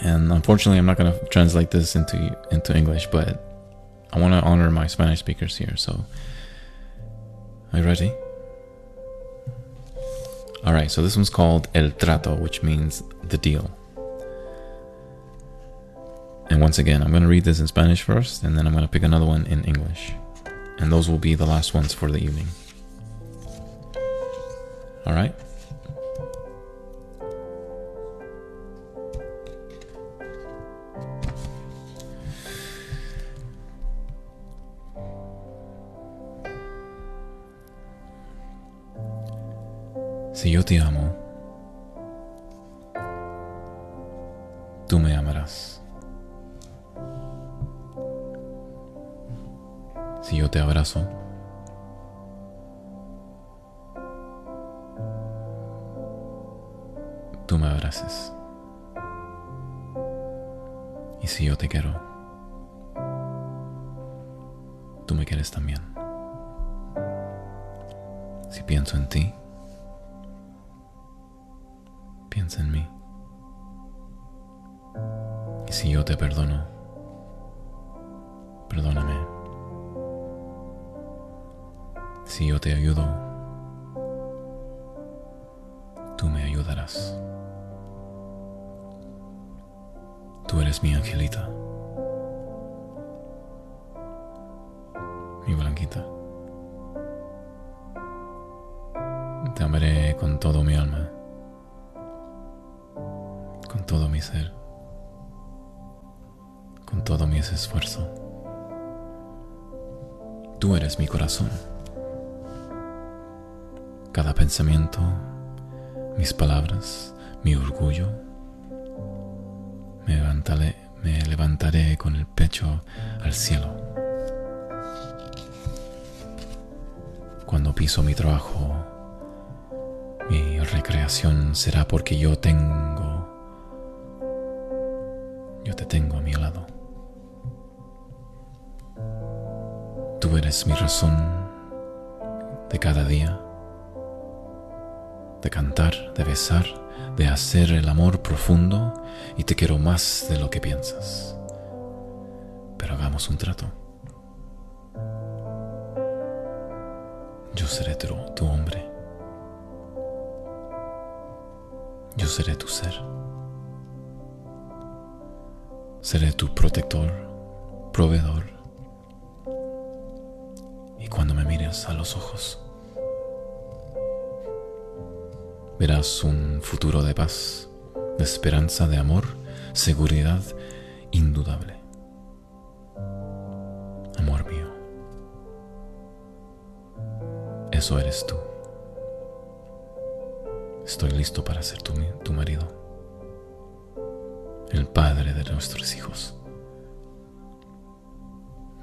And unfortunately, I'm not gonna translate this into into English, but I want to honor my Spanish speakers here. So, are you ready? All right. So this one's called El Trato, which means the deal. And once again, I'm gonna read this in Spanish first, and then I'm gonna pick another one in English, and those will be the last ones for the evening. All right. Si yo te amo, cada día, de cantar, de besar, de hacer el amor profundo y te quiero más de lo que piensas. Pero hagamos un trato. Yo seré tu, tu hombre. Yo seré tu ser. Seré tu protector, proveedor. Y cuando me mires a los ojos, verás un futuro de paz, de esperanza, de amor, seguridad indudable. Amor mío, eso eres tú. Estoy listo para ser tu, marido, el padre de nuestros hijos.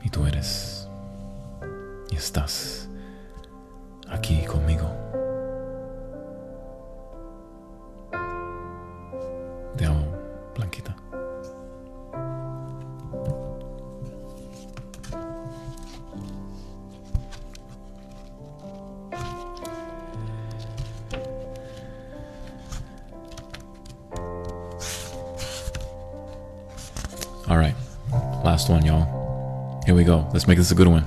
Y tú eres y estás aquí conmigo. Last one, y'all. Here we go. Let's make this a good one.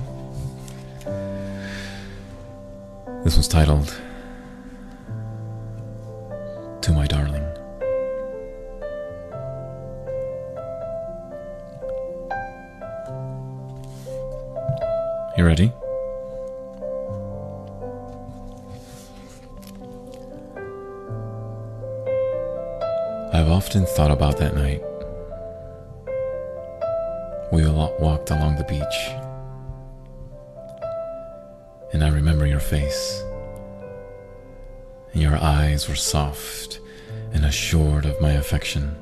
This one's titled To My Darling. You ready? I've often thought about that night. Walked along the beach, and I remember your face. And your eyes were soft and assured of my affection.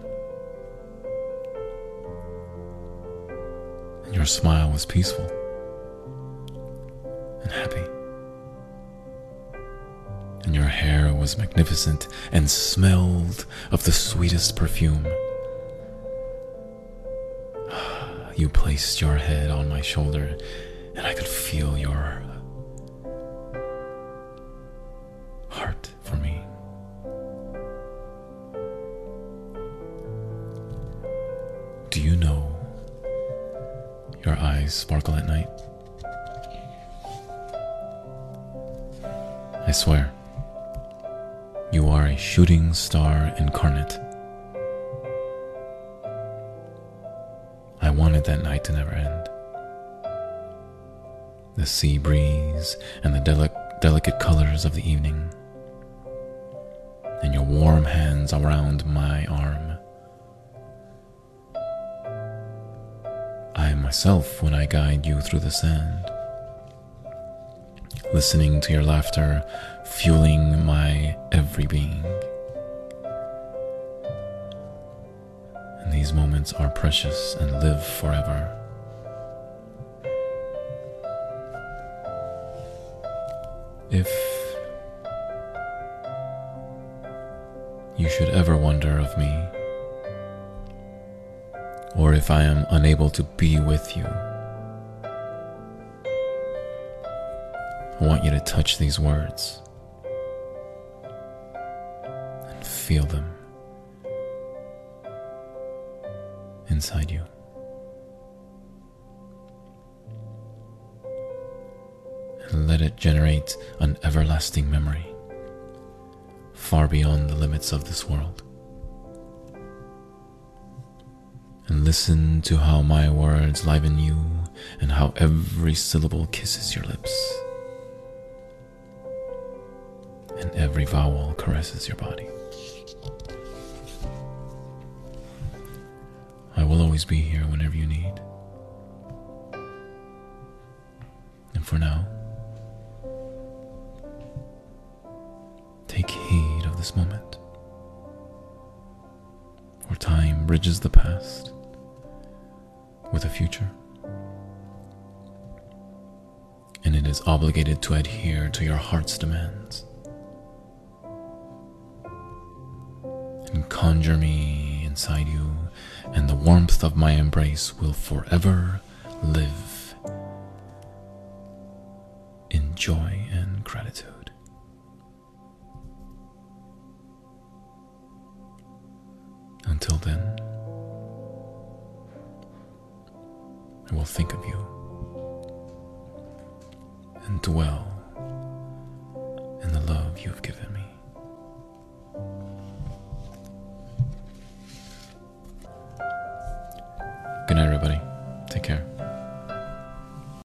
And your smile was peaceful and happy. And your hair was magnificent and smelled of the sweetest perfume. You placed your head on my shoulder, and I could feel your heart for me. Do you know your eyes sparkle at night? I swear, you are a shooting star incarnate. Wanted that night to never end. The sea breeze and the delic- delicate colors of the evening, and your warm hands around my arm. I am myself when I guide you through the sand, listening to your laughter, fueling my every being. These moments are precious and live forever. If you should ever wonder of me, or if I am unable to be with you, I want you to touch these words and feel them inside you. And let it generate an everlasting memory far beyond the limits of this world. And listen to how my words liven you and how every syllable kisses your lips and every vowel caresses your body. Always be here whenever you need. And for now, take heed of this moment. For time bridges the past with a future. And it is obligated to adhere to your heart's demands. And conjure me inside you, and the warmth of my embrace will forever live in joy and gratitude. Until then, I will think of you and dwell